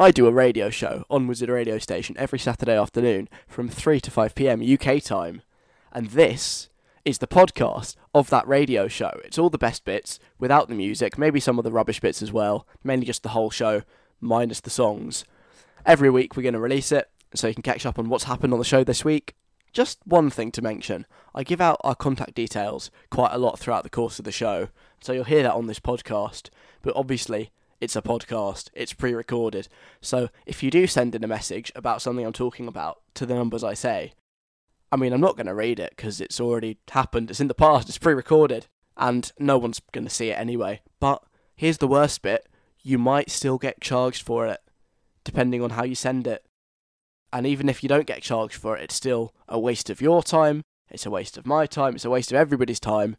I do a radio show on Wizard Radio Station every Saturday afternoon from 3 to 5 pm UK time. And this is the podcast of that radio show. It's all the best bits without the music, maybe some of the rubbish bits as well, mainly just the whole show minus the songs. Every week we're going to release it so you can catch up on what's happened on the show this week. Just one thing to mention I give out our contact details quite a lot throughout the course of the show, so you'll hear that on this podcast. But obviously, it's a podcast, it's pre recorded. So if you do send in a message about something I'm talking about to the numbers I say, I mean, I'm not going to read it because it's already happened, it's in the past, it's pre recorded, and no one's going to see it anyway. But here's the worst bit you might still get charged for it, depending on how you send it. And even if you don't get charged for it, it's still a waste of your time, it's a waste of my time, it's a waste of everybody's time,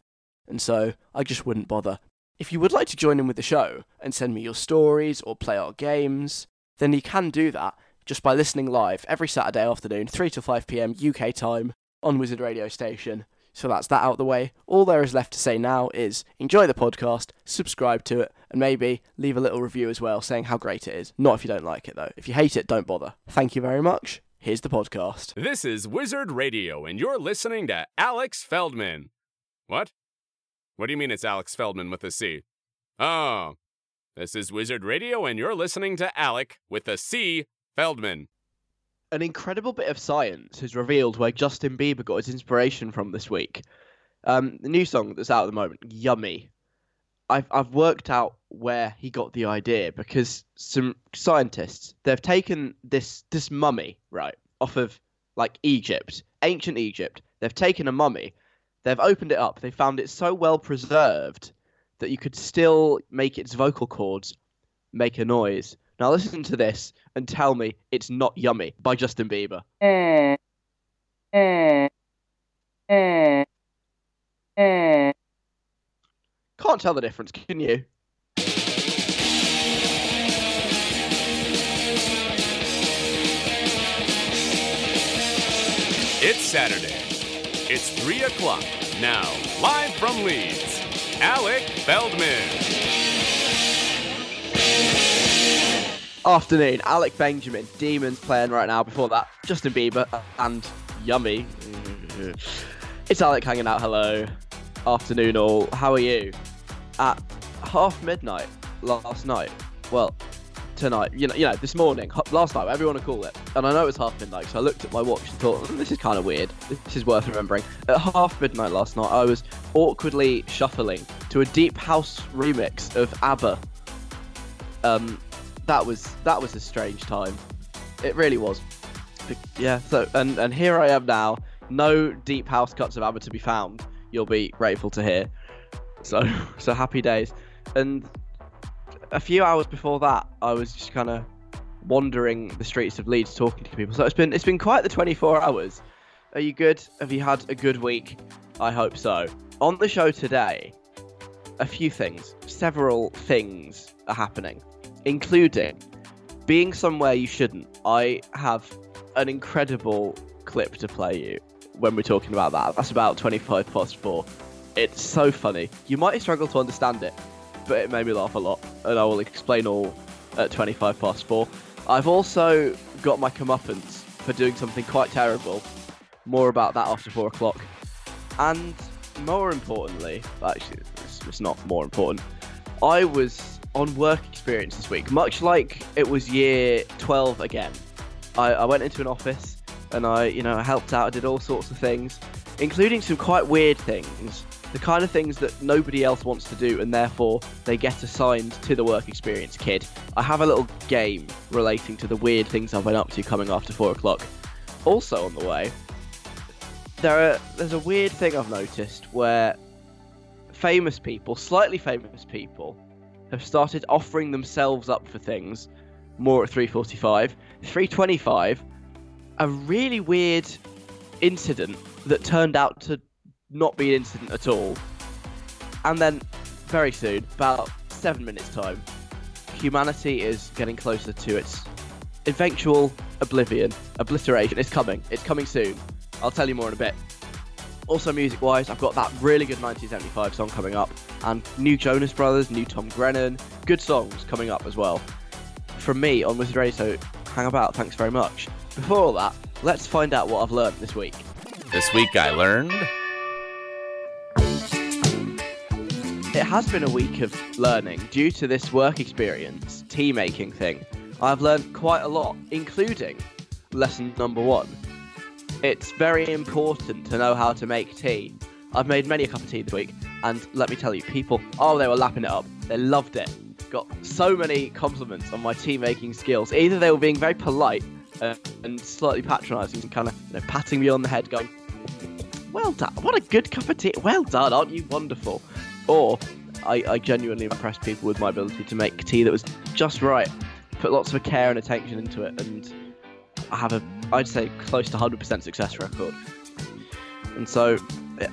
and so I just wouldn't bother. If you would like to join in with the show and send me your stories or play our games, then you can do that just by listening live every Saturday afternoon, 3 to 5 pm UK time on Wizard Radio Station. So that's that out of the way. All there is left to say now is enjoy the podcast, subscribe to it, and maybe leave a little review as well saying how great it is. Not if you don't like it though. If you hate it, don't bother. Thank you very much. Here's the podcast. This is Wizard Radio, and you're listening to Alex Feldman. What? What do you mean it's Alex Feldman with a C? Oh, this is Wizard Radio, and you're listening to Alec with a C Feldman. An incredible bit of science has revealed where Justin Bieber got his inspiration from this week. Um, the new song that's out at the moment, Yummy. I've I've worked out where he got the idea because some scientists they've taken this this mummy right off of like Egypt, ancient Egypt. They've taken a mummy, they've opened it up, they found it so well preserved that you could still make its vocal cords make a noise. Now listen to this and tell me it's not Yummy by Justin Bieber. Eh, eh, eh, Can't tell the difference, can you? It's Saturday. It's 3 o'clock. Now, live from Leeds, Alec Feldman. Afternoon, Alec Benjamin, Demons playing right now. Before that, Justin Bieber and Yummy. It's Alec hanging out. Hello. Afternoon, all. How are you? At half midnight last night. Well, tonight. You know, you know, this morning, last night, whatever you want to call it. And I know it's half midnight, so I looked at my watch and thought, "Hmm, this is kind of weird. This is worth remembering. At half midnight last night, I was awkwardly shuffling to a deep house remix of ABBA. Um, that was that was a strange time. It really was. Yeah. So and and here I am now. No deep house cuts of ABBA to be found. You'll be grateful to hear. So so happy days. And a few hours before that, I was just kind of wandering the streets of Leeds talking to people. So it's been it's been quite the 24 hours. Are you good? Have you had a good week? I hope so. On the show today, a few things, several things are happening, including being somewhere you shouldn't. I have an incredible clip to play you when we're talking about that. That's about 25 past four. It's so funny. You might struggle to understand it, but it made me laugh a lot, and I will explain all at 25 past four. I've also got my comeuppance for doing something quite terrible. More about that after four o'clock. And more importantly, actually, it's, it's not more important. I was on work experience this week, much like it was year 12 again. I, I went into an office and I, you know, helped out. I did all sorts of things, including some quite weird things. The kind of things that nobody else wants to do, and therefore they get assigned to the work experience kid. I have a little game relating to the weird things I've been up to coming after four o'clock. Also on the way, there are there's a weird thing I've noticed where famous people, slightly famous people, have started offering themselves up for things more at 345. 325, a really weird incident that turned out to not be an incident at all. And then, very soon, about seven minutes' time, humanity is getting closer to its eventual oblivion, obliteration. It's coming. It's coming soon. I'll tell you more in a bit. Also, music wise, I've got that really good 1975 song coming up, and new Jonas Brothers, new Tom Grennan, good songs coming up as well. From me on Wizard Radio, so hang about, thanks very much. Before all that, let's find out what I've learned this week. This week I learned. It has been a week of learning due to this work experience, tea making thing. I've learned quite a lot, including lesson number one. It's very important to know how to make tea. I've made many a cup of tea this week, and let me tell you, people, oh, they were lapping it up. They loved it. Got so many compliments on my tea making skills. Either they were being very polite uh, and slightly patronising, and kind of you know, patting me on the head, going, "Well done! What a good cup of tea! Well done! Aren't you wonderful?" Or I, I genuinely impressed people with my ability to make tea that was just right. Put lots of care and attention into it, and I have a, I'd say, close to 100% success record. And so,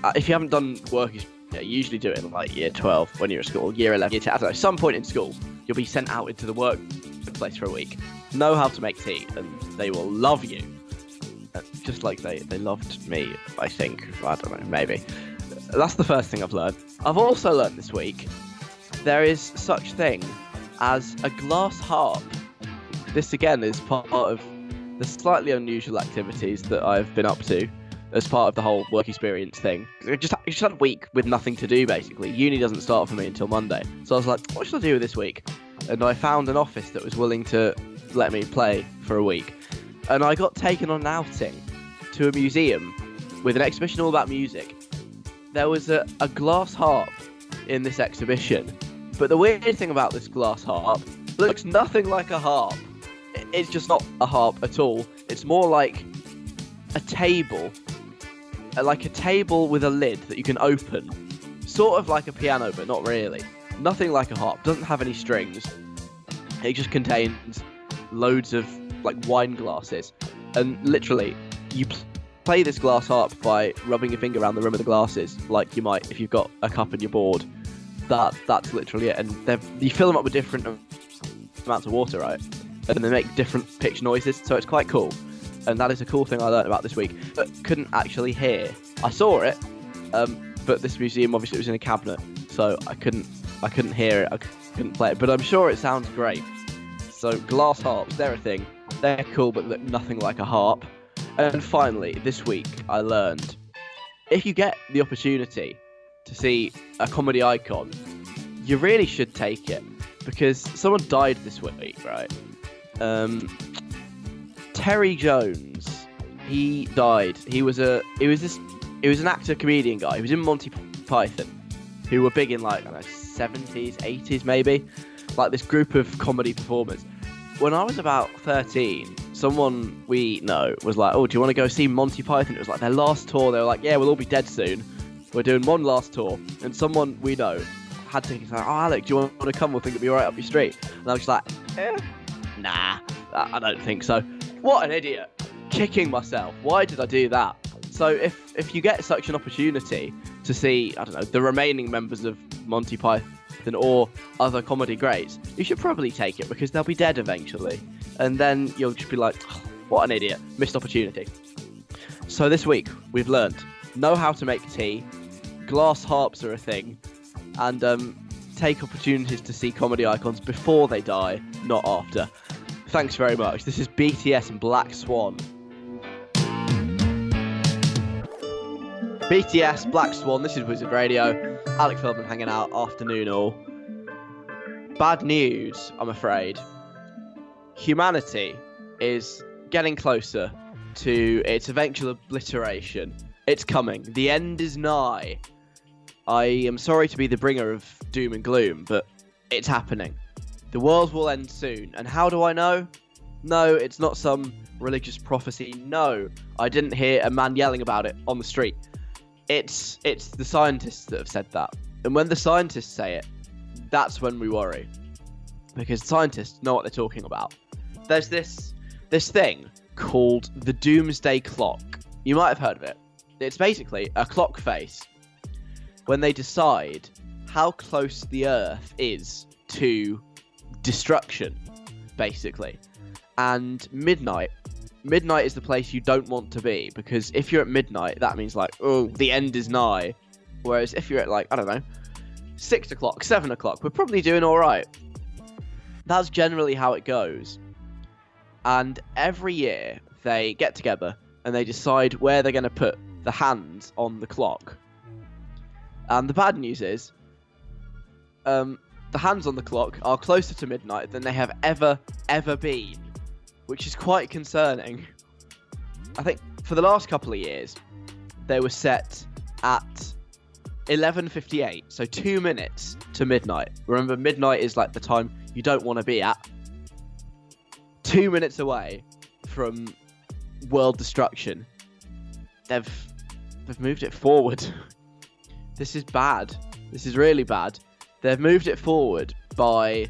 uh, if you haven't done work, you yeah, usually do it in like year 12 when you're at school, year 11, year 10, I don't know, some point in school, you'll be sent out into the workplace for a week. Know how to make tea, and they will love you. Uh, Just like they, they loved me, I think. I don't know, maybe. That's the first thing I've learned. I've also learned this week there is such thing as a glass harp. This again is part of the slightly unusual activities that I've been up to as part of the whole work experience thing. I just, just had a week with nothing to do basically. Uni doesn't start for me until Monday. So I was like, what should I do this week? And I found an office that was willing to let me play for a week. And I got taken on an outing to a museum with an exhibition all about music. There was a, a glass harp in this exhibition. But the weird thing about this glass harp looks nothing like a harp. It's just not a harp at all. It's more like a table, uh, like a table with a lid that you can open, sort of like a piano, but not really. Nothing like a harp. Doesn't have any strings. It just contains loads of like wine glasses, and literally, you play this glass harp by rubbing your finger around the rim of the glasses, like you might if you've got a cup and you're bored. That that's literally it, and you fill them up with different amounts of water, right? And they make different pitch noises, so it's quite cool. And that is a cool thing I learned about this week, but couldn't actually hear. I saw it, um, but this museum obviously was in a cabinet, so I couldn't I couldn't hear it. I couldn't play it, but I'm sure it sounds great. So glass harps, they're a thing. They're cool, but look nothing like a harp. And finally, this week I learned if you get the opportunity to see a comedy icon, you really should take it because someone died this week, right? Um, Terry Jones, he died. He was a he was this he was an actor comedian guy. He was in Monty Python, who were big in like I know seventies, eighties maybe, like this group of comedy performers. When I was about thirteen, someone we know was like, "Oh, do you want to go see Monty Python?" It was like their last tour. They were like, "Yeah, we'll all be dead soon. We're doing one last tour." And someone we know had tickets. Like, "Oh, Alec, do you want to come? We'll think it'll be right up your street." And I was like, eh, "Nah, I I don't think so." What an idiot! Kicking myself. Why did I do that? So if if you get such an opportunity to see, I don't know, the remaining members of Monty Python or other comedy greats, you should probably take it because they'll be dead eventually, and then you'll just be like, "Oh, what an idiot, missed opportunity. So this week we've learned know how to make tea, glass harps are a thing, and um, take opportunities to see comedy icons before they die, not after. Thanks very much. This is BTS and Black Swan. BTS, Black Swan, this is Wizard Radio. Alec Feldman hanging out, afternoon all. Bad news, I'm afraid. Humanity is getting closer to its eventual obliteration. It's coming. The end is nigh. I am sorry to be the bringer of doom and gloom, but it's happening. The world will end soon. And how do I know? No, it's not some religious prophecy. No, I didn't hear a man yelling about it on the street. It's it's the scientists that have said that. And when the scientists say it, that's when we worry. Because scientists know what they're talking about. There's this this thing called the doomsday clock. You might have heard of it. It's basically a clock face when they decide how close the earth is to destruction basically. And midnight midnight is the place you don't want to be because if you're at midnight, that means like, oh, the end is nigh. Whereas if you're at like, I don't know, six o'clock, seven o'clock, we're probably doing all right. That's generally how it goes. And every year they get together and they decide where they're going to put the hands on the clock. And the bad news is, um, the hands on the clock are closer to midnight than they have ever, ever been, which is quite concerning. I think for the last couple of years, they were set at 11:58, so two minutes to midnight. Remember, midnight is like the time you don't want to be at. Two minutes away from world destruction. They've they've moved it forward. this is bad. This is really bad. They've moved it forward by,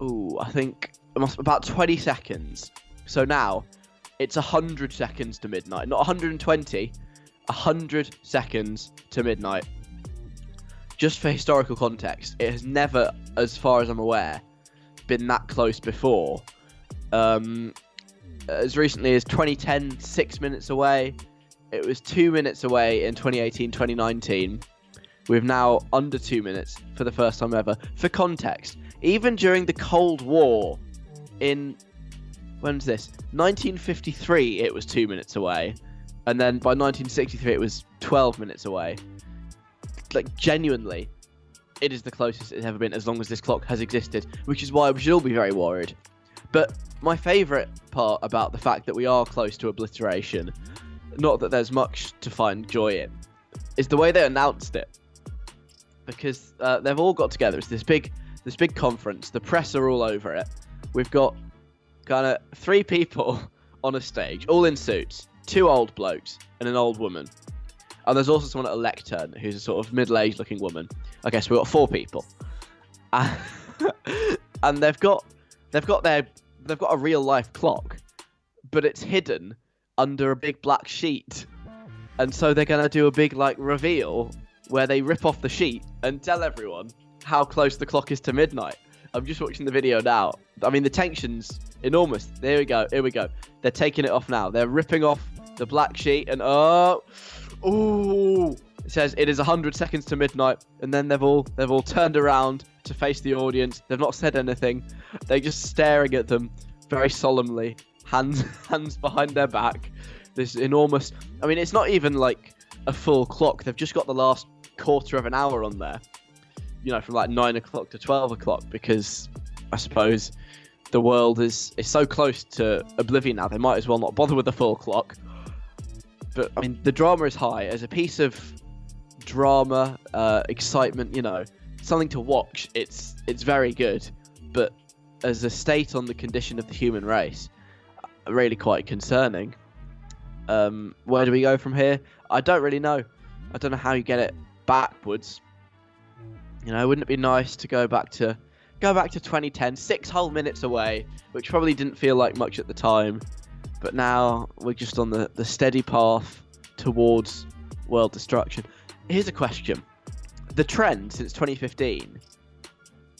ooh, I think about 20 seconds. So now it's 100 seconds to midnight. Not 120, 100 seconds to midnight. Just for historical context, it has never, as far as I'm aware, been that close before. Um, as recently as 2010, six minutes away. It was two minutes away in 2018, 2019. We're now under two minutes for the first time ever. For context, even during the Cold War in when's this? 1953, it was two minutes away, and then by 1963, it was 12 minutes away. Like genuinely, it is the closest it's ever been as long as this clock has existed, which is why we should all be very worried. But my favourite part about the fact that we are close to obliteration, not that there's much to find joy in, is the way they announced it because uh, they've all got together. It's this big, this big conference. The press are all over it. We've got kind of three people on a stage, all in suits, two old blokes and an old woman. And there's also someone at a lectern who's a sort of middle-aged looking woman. Okay, so we've got four people, and they've got they've got their they've got a real life clock, but it's hidden under a big black sheet. And so they're gonna do a big like reveal where they rip off the sheet and tell everyone how close the clock is to midnight. I'm just watching the video now. I mean, the tension's enormous. There we go. Here we go. They're taking it off now. They're ripping off the black sheet, and oh, oh, it says it is 100 seconds to midnight, and then they've all they've all turned around to face the audience. They've not said anything. They're just staring at them very solemnly, hands hands behind their back. This enormous. I mean, it's not even like a full clock. They've just got the last quarter of an hour on there. You know, from like nine o'clock to twelve o'clock, because I suppose the world is is so close to oblivion now. They might as well not bother with the full clock. But I mean, the drama is high as a piece of drama, uh, excitement. You know, something to watch. It's it's very good, but as a state on the condition of the human race, really quite concerning. Um, where do we go from here? I don't really know. I don't know how you get it backwards. You know, wouldn't it be nice to go back to go back to 2010, six whole minutes away, which probably didn't feel like much at the time, but now we're just on the, the steady path towards world destruction. Here's a question: the trend since 2015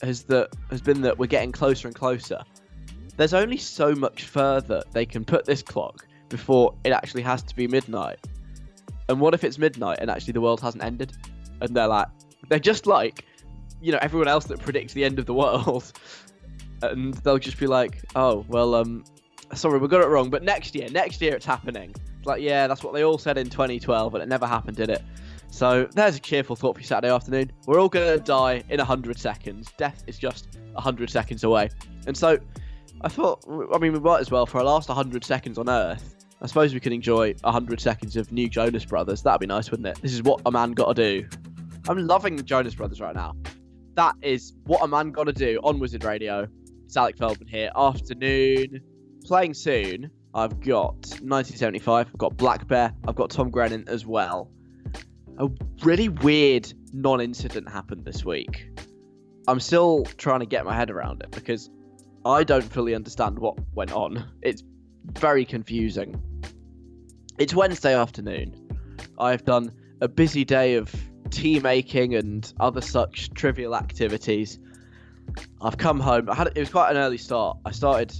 has that has been that we're getting closer and closer. There's only so much further they can put this clock before it actually has to be midnight. And what if it's midnight and actually the world hasn't ended? and they're like they're just like you know everyone else that predicts the end of the world and they'll just be like oh well um sorry we got it wrong but next year next year it's happening it's like yeah that's what they all said in 2012 and it never happened did it so there's a cheerful thought for saturday afternoon we're all going to die in 100 seconds death is just 100 seconds away and so i thought i mean we might as well for our last 100 seconds on earth I suppose we can enjoy 100 seconds of new Jonas Brothers. That'd be nice, wouldn't it? This is what a man got to do. I'm loving Jonas Brothers right now. That is what a man got to do on Wizard Radio. It's Alec Feldman here. Afternoon. Playing soon. I've got 1975. I've got Black Bear. I've got Tom Grennan as well. A really weird non-incident happened this week. I'm still trying to get my head around it because I don't fully understand what went on. It's very confusing. It's Wednesday afternoon. I've done a busy day of tea making and other such trivial activities. I've come home. I had it was quite an early start. I started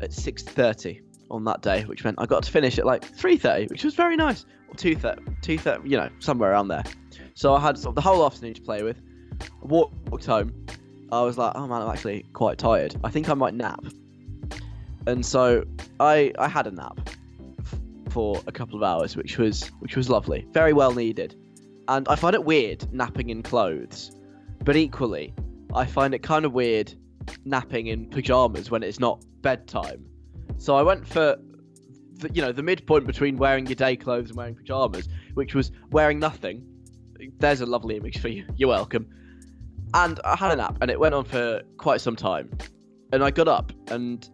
at 6:30 on that day, which meant I got to finish at like 3:30, which was very nice. Or 2:30, 2:30, you know, somewhere around there. So I had sort of the whole afternoon to play with. I walked home. I was like, oh man, I'm actually quite tired. I think I might nap. And so I I had a nap for a couple of hours, which was which was lovely, very well needed. And I find it weird napping in clothes, but equally, I find it kind of weird napping in pajamas when it's not bedtime. So I went for the, you know the midpoint between wearing your day clothes and wearing pajamas, which was wearing nothing. There's a lovely image for you. You're welcome. And I had a nap, and it went on for quite some time. And I got up, and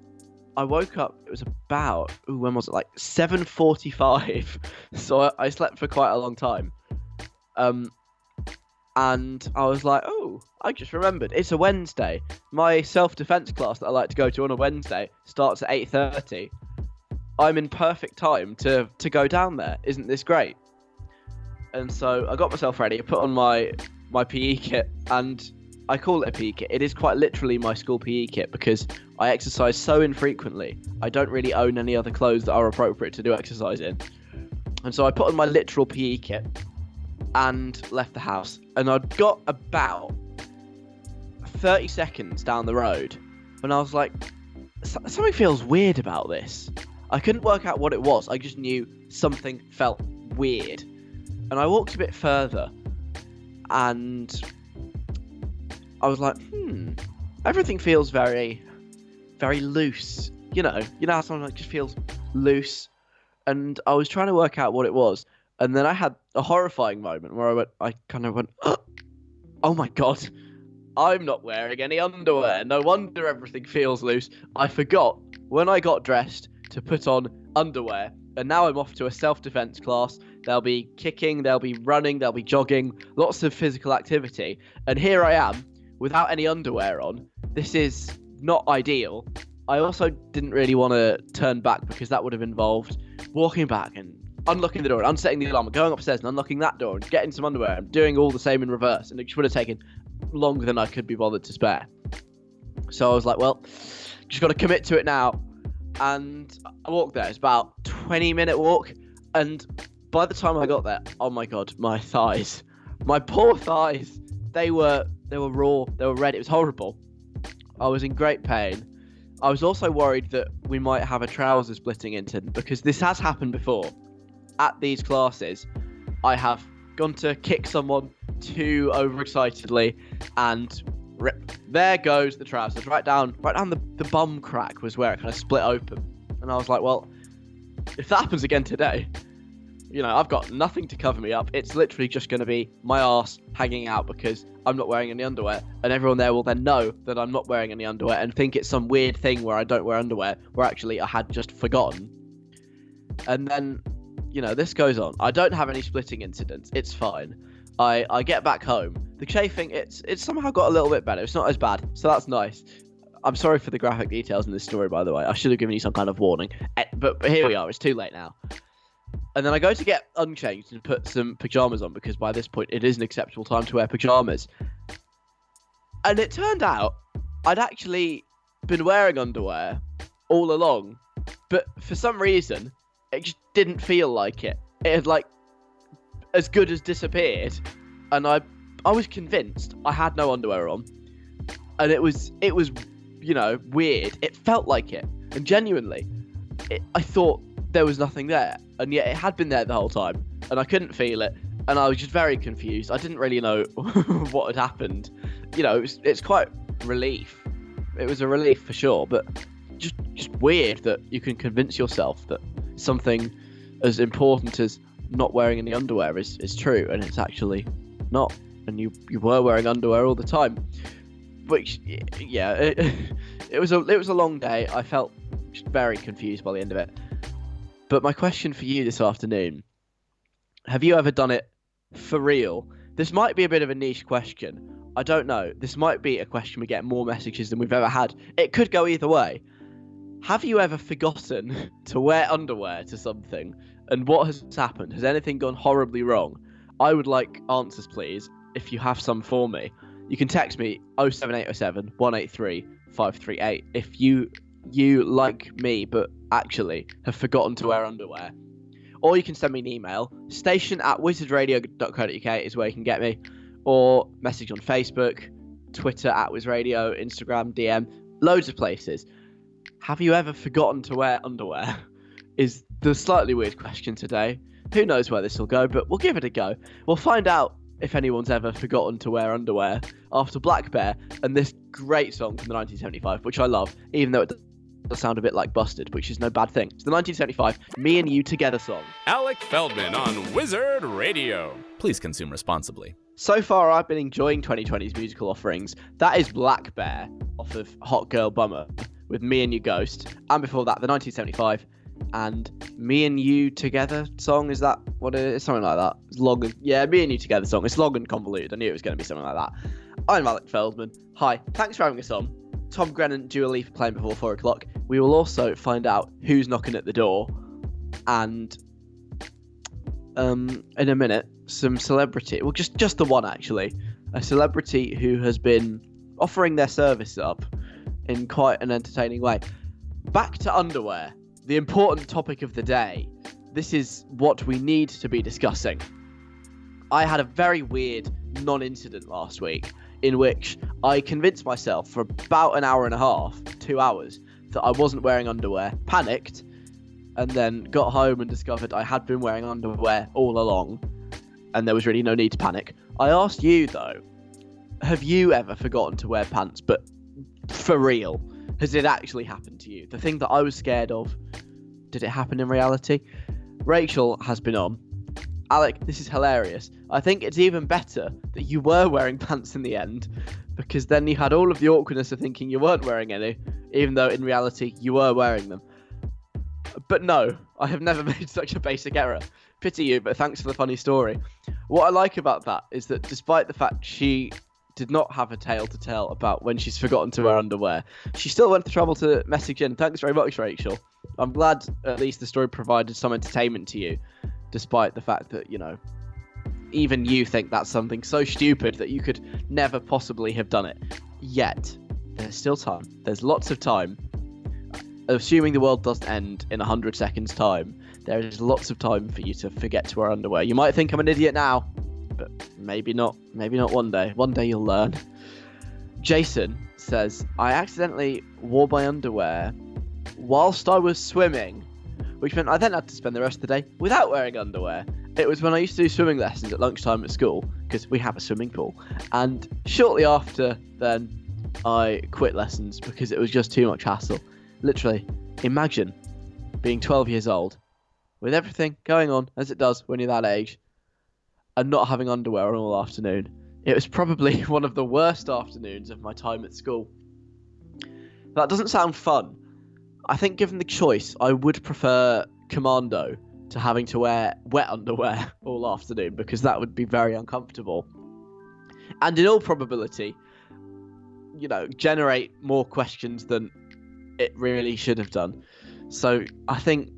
I woke up. It was about ooh, when was it? Like 7:45. So I, I slept for quite a long time. Um, and I was like, oh, I just remembered. It's a Wednesday. My self-defense class that I like to go to on a Wednesday starts at 8:30. I'm in perfect time to to go down there. Isn't this great? And so I got myself ready. I put on my my PE kit, and I call it a PE kit. It is quite literally my school PE kit because I exercise so infrequently. I don't really own any other clothes that are appropriate to do exercise in. And so I put on my literal PE kit and left the house. And I'd got about 30 seconds down the road when I was like, something feels weird about this. I couldn't work out what it was. I just knew something felt weird. And I walked a bit further and I was like, hmm, everything feels very, very loose. You know, you know how something like just feels loose. And I was trying to work out what it was, and then I had a horrifying moment where I went, I kind of went, oh my god, I'm not wearing any underwear. No wonder everything feels loose. I forgot when I got dressed to put on underwear, and now I'm off to a self-defense class. There'll be kicking, there'll be running, there'll be jogging, lots of physical activity, and here I am without any underwear on. This is not ideal. I also didn't really want to turn back because that would have involved walking back and unlocking the door and unsetting the alarm and going upstairs and unlocking that door and getting some underwear and doing all the same in reverse. And it would have taken longer than I could be bothered to spare. So I was like, well, just got to commit to it now. And I walked there. It's about 20 minute walk. And by the time I got there, oh my god, my thighs, my poor thighs, they were they were raw, they were red. It was horrible. I was in great pain. I was also worried that we might have a trouser splitting incident because this has happened before. At these classes, I have gone to kick someone too overexcitedly and rip. There goes the trousers right down, right down the, the bum crack was where it kind of split open. And I was like, well, if that happens again today, you know, I've got nothing to cover me up. It's literally just going to be my ass hanging out because I'm not wearing any underwear, and everyone there will then know that I'm not wearing any underwear and think it's some weird thing where I don't wear underwear, where actually I had just forgotten. And then, you know, this goes on. I don't have any splitting incidents. It's fine. I I get back home. The chafing, it's it's somehow got a little bit better. It's not as bad, so that's nice. I'm sorry for the graphic details in this story, by the way. I should have given you some kind of warning, Eh, but, but here we are. It's too late now. And then I go to get unchanged and put some pajamas on because by this point it is an acceptable time to wear pajamas. And it turned out I'd actually been wearing underwear all along, but for some reason it just didn't feel like it. It had like as good as disappeared, and I I was convinced I had no underwear on, and it was it was you know weird. It felt like it, and genuinely, it, I thought there was nothing there, and yet it had been there the whole time, and I couldn't feel it, and I was just very confused. I didn't really know what had happened. You know, it was, it's quite relief. It was a relief for sure, but just just weird that you can convince yourself that something as important as not wearing any underwear is, is true, and it's actually not. And you, you were wearing underwear all the time. Which, yeah, it, it was a it was a long day. I felt very confused by the end of it. But my question for you this afternoon: Have you ever done it for real? This might be a bit of a niche question. I don't know. This might be a question we get more messages than we've ever had. It could go either way. Have you ever forgotten to wear underwear to something? And what has happened? Has anything gone horribly wrong? I would like answers, please, if you have some for me. You can text me 07807 183 538 if you you like me but actually have forgotten to wear underwear. Or you can send me an email. Station at wizardradio.co.uk is where you can get me. Or message on Facebook, Twitter at wizradio, Instagram, DM, loads of places. Have you ever forgotten to wear underwear? Is the slightly weird question today. Who knows where this will go, but we'll give it a go. We'll find out if anyone's ever forgotten to wear underwear after Black Bear and this great song from the 1975, which I love, even though it does sound a bit like Busted, which is no bad thing. It's the 1975 Me and You Together song. Alec Feldman on Wizard Radio. Please consume responsibly. So far, I've been enjoying 2020's musical offerings. That is Black Bear off of Hot Girl Bummer with Me and You Ghost, and before that, the 1975 and Me and You Together song. Is that what it is? Something like that. It's long and yeah, Me and You Together song. It's long and convoluted. I knew it was going to be something like that. I'm Alec Feldman. Hi, thanks for having us on. Tom Grennan, Dua Lipa playing before four o'clock. We will also find out who's knocking at the door, and um, in a minute, some celebrity. Well, just just the one actually, a celebrity who has been offering their service up in quite an entertaining way. Back to underwear, the important topic of the day. This is what we need to be discussing. I had a very weird non incident last week in which I convinced myself for about an hour and a half, two hours, that I wasn't wearing underwear, panicked, and then got home and discovered I had been wearing underwear all along, and there was really no need to panic. I asked you though, have you ever forgotten to wear pants, but for real? Has it actually happened to you? The thing that I was scared of, did it happen in reality? Rachel has been on. Alec, this is hilarious. I think it's even better that you were wearing pants in the end, because then you had all of the awkwardness of thinking you weren't wearing any, even though in reality you were wearing them. But no, I have never made such a basic error. Pity you, but thanks for the funny story. What I like about that is that despite the fact she did not have a tale to tell about when she's forgotten to wear underwear, she still went to trouble to message in. Thanks very much, Rachel. I'm glad at least the story provided some entertainment to you, despite the fact that, you know, even you think that's something so stupid that you could never possibly have done it. Yet, there's still time. There's lots of time. Assuming the world doesn't end in 100 seconds' time, there is lots of time for you to forget to wear underwear. You might think I'm an idiot now, but maybe not. Maybe not one day. One day you'll learn. Jason says, I accidentally wore my underwear whilst I was swimming, which meant I then had to spend the rest of the day without wearing underwear. It was when I used to do swimming lessons at lunchtime at school, because we have a swimming pool. And shortly after then, I quit lessons because it was just too much hassle. Literally, imagine being 12 years old with everything going on as it does when you're that age and not having underwear all afternoon. It was probably one of the worst afternoons of my time at school. That doesn't sound fun. I think, given the choice, I would prefer Commando to having to wear wet underwear all afternoon because that would be very uncomfortable. And in all probability, you know, generate more questions than it really should have done. So I think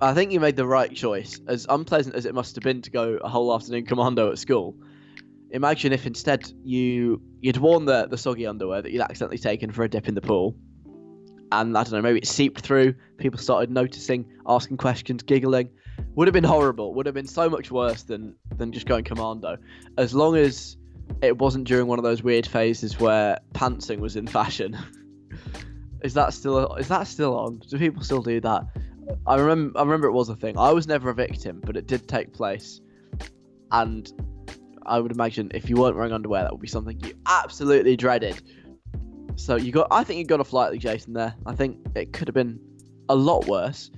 I think you made the right choice. As unpleasant as it must have been to go a whole afternoon commando at school, imagine if instead you you'd worn the the soggy underwear that you'd accidentally taken for a dip in the pool, and I don't know, maybe it seeped through. People started noticing, asking questions, giggling. Would have been horrible. Would have been so much worse than than just going commando. As long as it wasn't during one of those weird phases where pantsing was in fashion. is that still is that still on? Do people still do that? I remember I remember it was a thing. I was never a victim, but it did take place. And I would imagine if you weren't wearing underwear, that would be something you absolutely dreaded. So you got I think you got off lightly, Jason. There, I think it could have been a lot worse.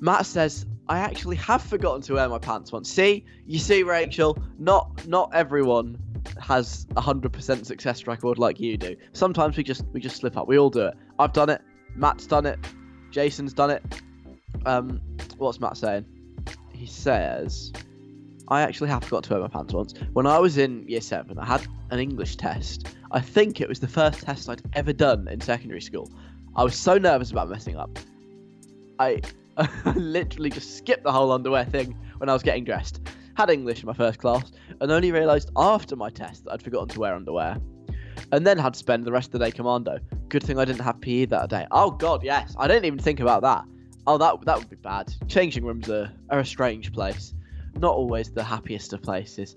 Matt says, I actually have forgotten to wear my pants once. See, you see, Rachel, not not everyone has a hundred percent success record like you do. Sometimes we just we just slip up. We all do it. I've done it. Matt's done it. Jason's done it. Um, what's Matt saying? He says, I actually have forgot to wear my pants once. When I was in year seven, I had an English test. I think it was the first test I'd ever done in secondary school. I was so nervous about messing up. I literally just skipped the whole underwear thing when I was getting dressed. Had English in my first class, and only realised after my test that I'd forgotten to wear underwear. And then had to spend the rest of the day commando. Good thing I didn't have PE that day. Oh god, yes. I didn't even think about that. Oh, that that would be bad. Changing rooms are, are a strange place. Not always the happiest of places.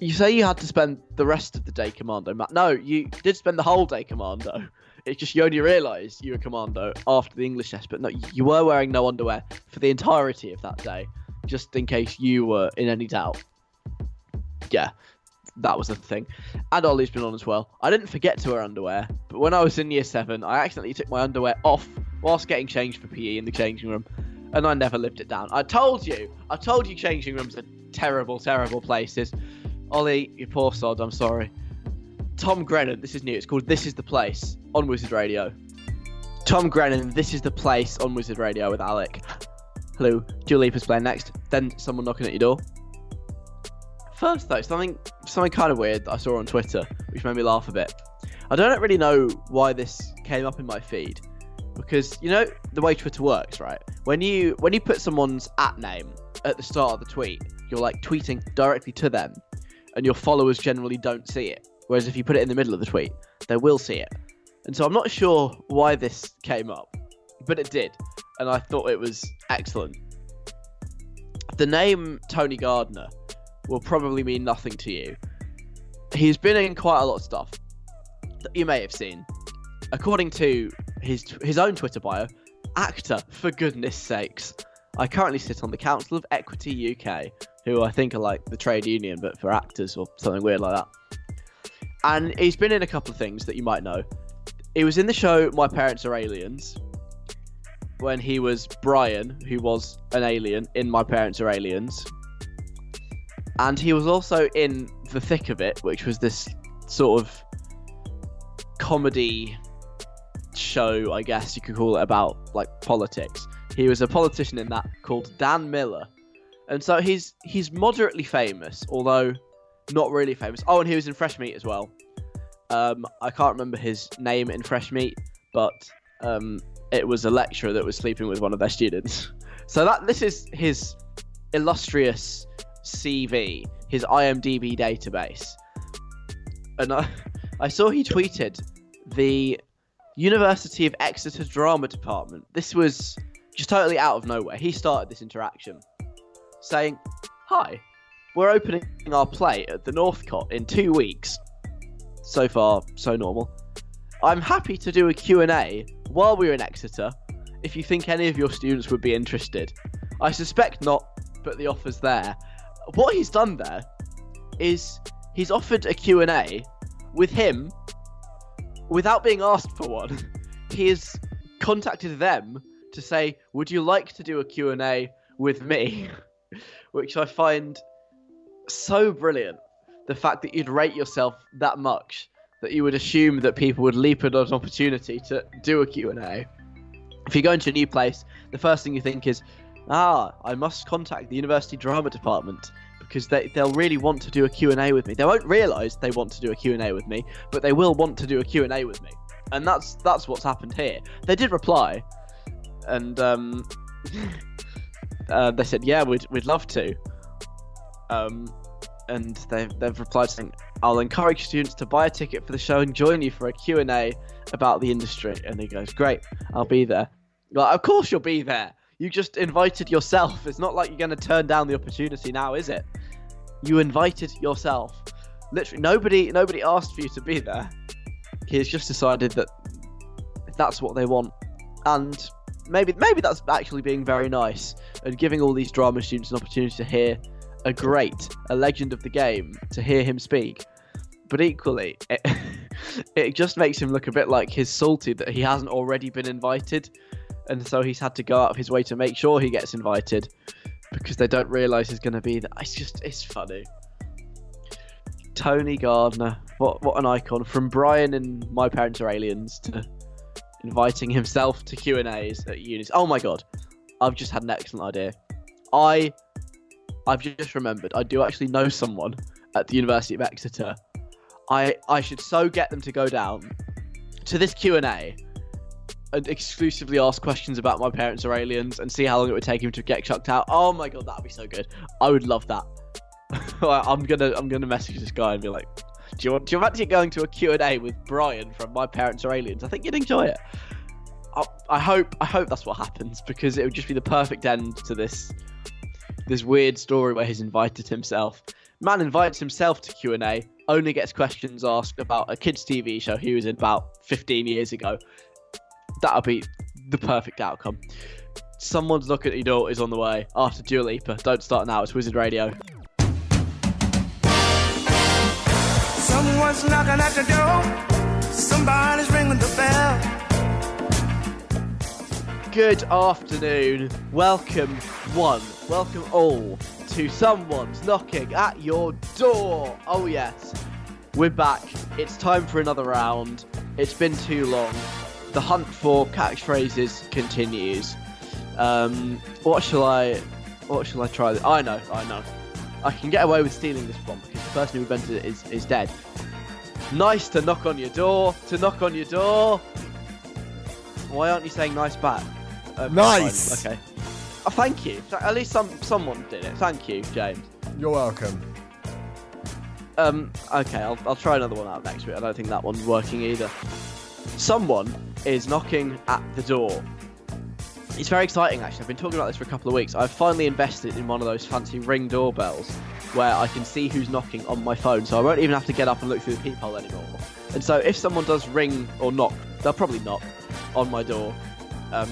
You say you had to spend the rest of the day commando, Matt. No, you did spend the whole day commando. It's just you only realised you were commando after the English test, but no, you were wearing no underwear for the entirety of that day, just in case you were in any doubt. Yeah, that was the thing. And Ollie's been on as well. I didn't forget to wear underwear, but when I was in year seven, I accidentally took my underwear off whilst getting changed for PE in the changing room, and I never lived it down. I told you, I told you, changing rooms are terrible, terrible places. Ollie, you poor sod. I'm sorry. Tom Grennan, this is new. It's called This Is the Place on Wizard Radio. Tom Grennan, This Is the Place on Wizard Radio with Alec. Hello, Dua Lipa's playing next. Then someone knocking at your door. First though, something something kind of weird I saw on Twitter, which made me laugh a bit. I don't really know why this came up in my feed, because you know the way Twitter works, right? When you when you put someone's at name at the start of the tweet, you're like tweeting directly to them, and your followers generally don't see it. Whereas if you put it in the middle of the tweet, they will see it. And so I'm not sure why this came up, but it did, and I thought it was excellent. The name Tony Gardner will probably mean nothing to you. He's been in quite a lot of stuff that you may have seen. According to his his own Twitter bio, actor for goodness sakes. I currently sit on the Council of Equity UK, who I think are like the trade union but for actors or something weird like that. And he's been in a couple of things that you might know. He was in the show My Parents Are Aliens when he was Brian, who was an alien in My Parents Are Aliens. And he was also in The Thick of It, which was this sort of comedy show, I guess you could call it, about like politics. He was a politician in that called Dan Miller. And so he's he's moderately famous, although not really famous. Oh, and he was in Fresh Meat as well. Um, I can't remember his name in Fresh Meat, but um, it was a lecturer that was sleeping with one of their students. So that this is his illustrious CV, his IMDb database. And I, I saw he tweeted the University of Exeter Drama Department. This was just totally out of nowhere. He started this interaction saying, Hi, we're opening our play at the Northcott in two weeks. So far, so normal. I'm happy to do a Q&A while we're in Exeter if you think any of your students would be interested. I suspect not, but the offer's there. What he's done there is he's offered a Q&A with him without being asked for one. He has contacted them to say, "Would you like to do a Q&A with me?" Which I find so brilliant. The fact that you'd rate yourself that much that you would assume that people would leap at an opportunity to do a Q&A. If you go into a new place, the first thing you think is, "Ah, I must contact the university drama department." Because they, they'll really want to do a Q&A with me. They won't realise they want to do a Q&A with me, but they will want to do a Q&A with me. And that's that's what's happened here. They did reply, and um, uh, they said, "Yeah, we'd we'd love to." Um, and they've they've replied saying, "I'll encourage students to buy a ticket for the show and join you for a Q and A about the industry." And he goes, "Great, I'll be there." Like, of course you'll be there. You just invited yourself. It's not like you're going to turn down the opportunity now, is it? You invited yourself. Literally, nobody nobody asked for you to be there. He's just decided that that's what they want, and maybe maybe that's actually being very nice and giving all these drama students an opportunity to hear a great, a legend of the game, to hear him speak. But equally, it, it just makes him look a bit like he's salty that he hasn't already been invited. And so he's had to go out of his way to make sure he gets invited because they don't realise he's going to be there. It's just it's funny. Tony Gardner, what what an icon from Brian and My Parents Are Aliens to inviting himself to Q and A's at unis. Oh my god, I've just had an excellent idea. I I've just remembered I do actually know someone at the University of Exeter. I I should so get them to go down to this Q and A and exclusively ask questions about my parents are aliens and see how long it would take him to get chucked out. Oh my god, that'd be so good. I would love that. I'm gonna I'm gonna message this guy and be like, do you want do you fancy going to a Q and A with Brian from My Parents Are Aliens? I think you'd enjoy it. I, I hope I hope that's what happens because it would just be the perfect end to this this weird story where he's invited himself. Man invites himself to Q and A, only gets questions asked about a kids' TV show he was in about 15 years ago. That'll be the perfect outcome. Someone's knocking at your door is on the way after Dua Lipa. Don't start now. It's Wizard Radio. Someone's knocking at the door. Somebody's ringing the bell. Good afternoon. Welcome, one. Welcome all to Someone's Knocking at Your Door. Oh, yes. We're back. It's time for another round. It's been too long. The hunt for catchphrases continues. Um, what shall I. What shall I try? I know, I know. I can get away with stealing this one because the person who invented it is, is dead. Nice to knock on your door. To knock on your door. Why aren't you saying nice back? Uh, Nice. Okay. Oh, thank you. At least some someone did it. Thank you, James. You're welcome. Um. Okay. I'll I'll try another one out next week. I don't think that one's working either. Someone is knocking at the door. It's very exciting, actually. I've been talking about this for a couple of weeks. I've finally invested in one of those fancy ring doorbells where I can see who's knocking on my phone, so I won't even have to get up and look through the peephole anymore. And so if someone does ring or knock, they'll probably knock on my door. Um,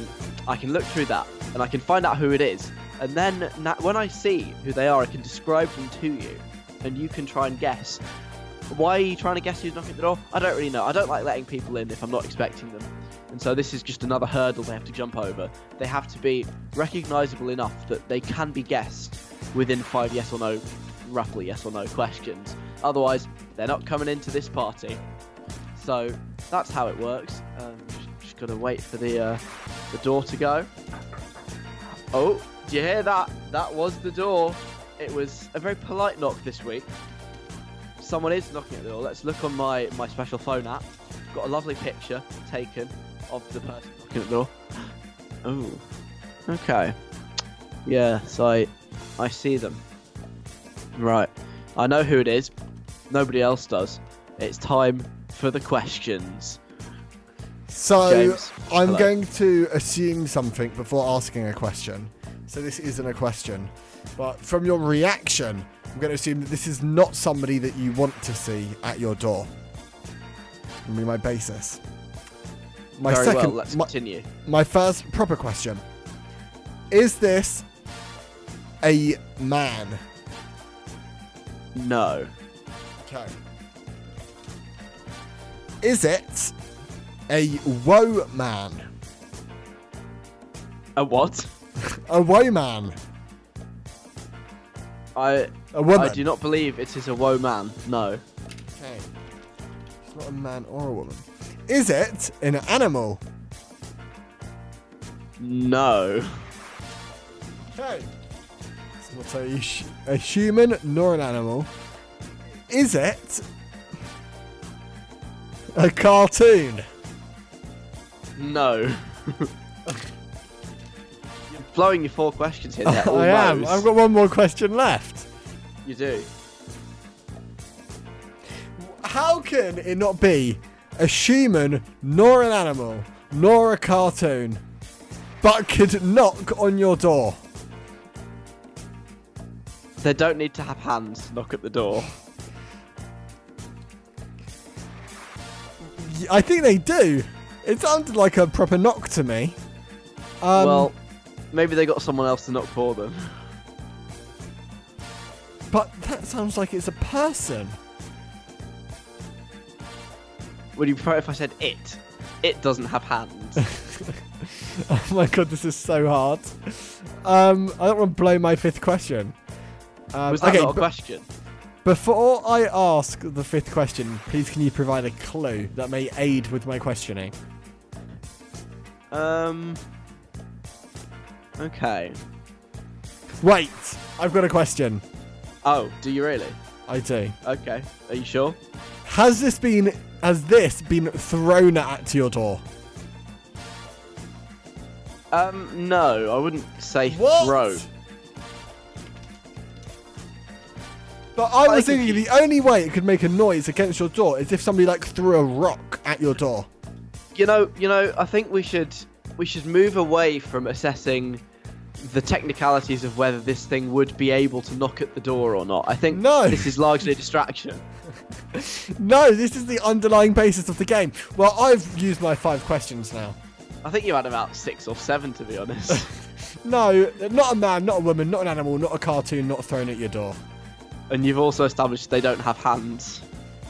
I can look through that and I can find out who it is. And then na- when I see who they are, I can describe them to you, and you can try and guess. Why are you trying to guess who's knocking at the door? I don't really know. I don't like letting people in if I'm not expecting them. And so this is just another hurdle they have to jump over. They have to be recognisable enough that they can be guessed within five yes or no, roughly yes or no questions. Otherwise, they're not coming into this party. So that's how it works. Um, just, just gotta wait for the uh, the door to go. Oh, do you hear that? That was the door. It was a very polite knock this week. Someone is knocking at the door. Let's look on my, my special phone app. Got a lovely picture taken of the person knocking at the door. Oh, okay. Yes, I I see them. Right, I know who it is. Nobody else does. It's time for the questions. So James, I'm hello. going to assume something before asking a question. So this isn't a question, but from your reaction, I'm going to assume that this is not somebody that you want to see at your door. Gonna be my basis. My Very second, well. Let's my, continue. my first proper question: Is this a man? No. Okay. Is it a woe man? A what? A woe man? I A woman? I do not believe it is a woe man. No. Okay. It's not a man or a woman. Is it an animal? No. Okay. It's not a, a human nor an animal. Is it a cartoon? No. You're blowing your four questions here. They're all I am. no's. I've got one more question left. You do. How can it not be a human, nor an animal, nor a cartoon, but could knock on your door? They don't need to have hands to knock at the door. I think they do. It sounded like a proper knock to me. Um, well, maybe they got someone else to knock for them. but that sounds like it's a person. Would you prefer if I said it? It doesn't have hands. Oh my god, this is so hard. Um, I don't want to blow my fifth question. Um, Was that okay, not a but question? before I ask the fifth question, please can you provide a clue that may aid with my questioning? Um. Okay. Wait, I've got a question. Oh, do you really? I do. Okay. Are you sure? Has this been has this been thrown at your door? Um, no, I wouldn't say What? throw. But I was think thinking the only way it could make a noise against your door is if somebody like threw a rock at your door. You know, you know, I think we should we should move away from assessing the technicalities of whether this thing would be able to knock at the door or not. I think No. this is largely a distraction. No, this is the underlying basis of the game. Well, I've used my five questions now. I think you had about six or seven, to be honest. No, not a man, not a woman, not an animal, not a cartoon, not thrown at your door. and you've also established they don't have hands.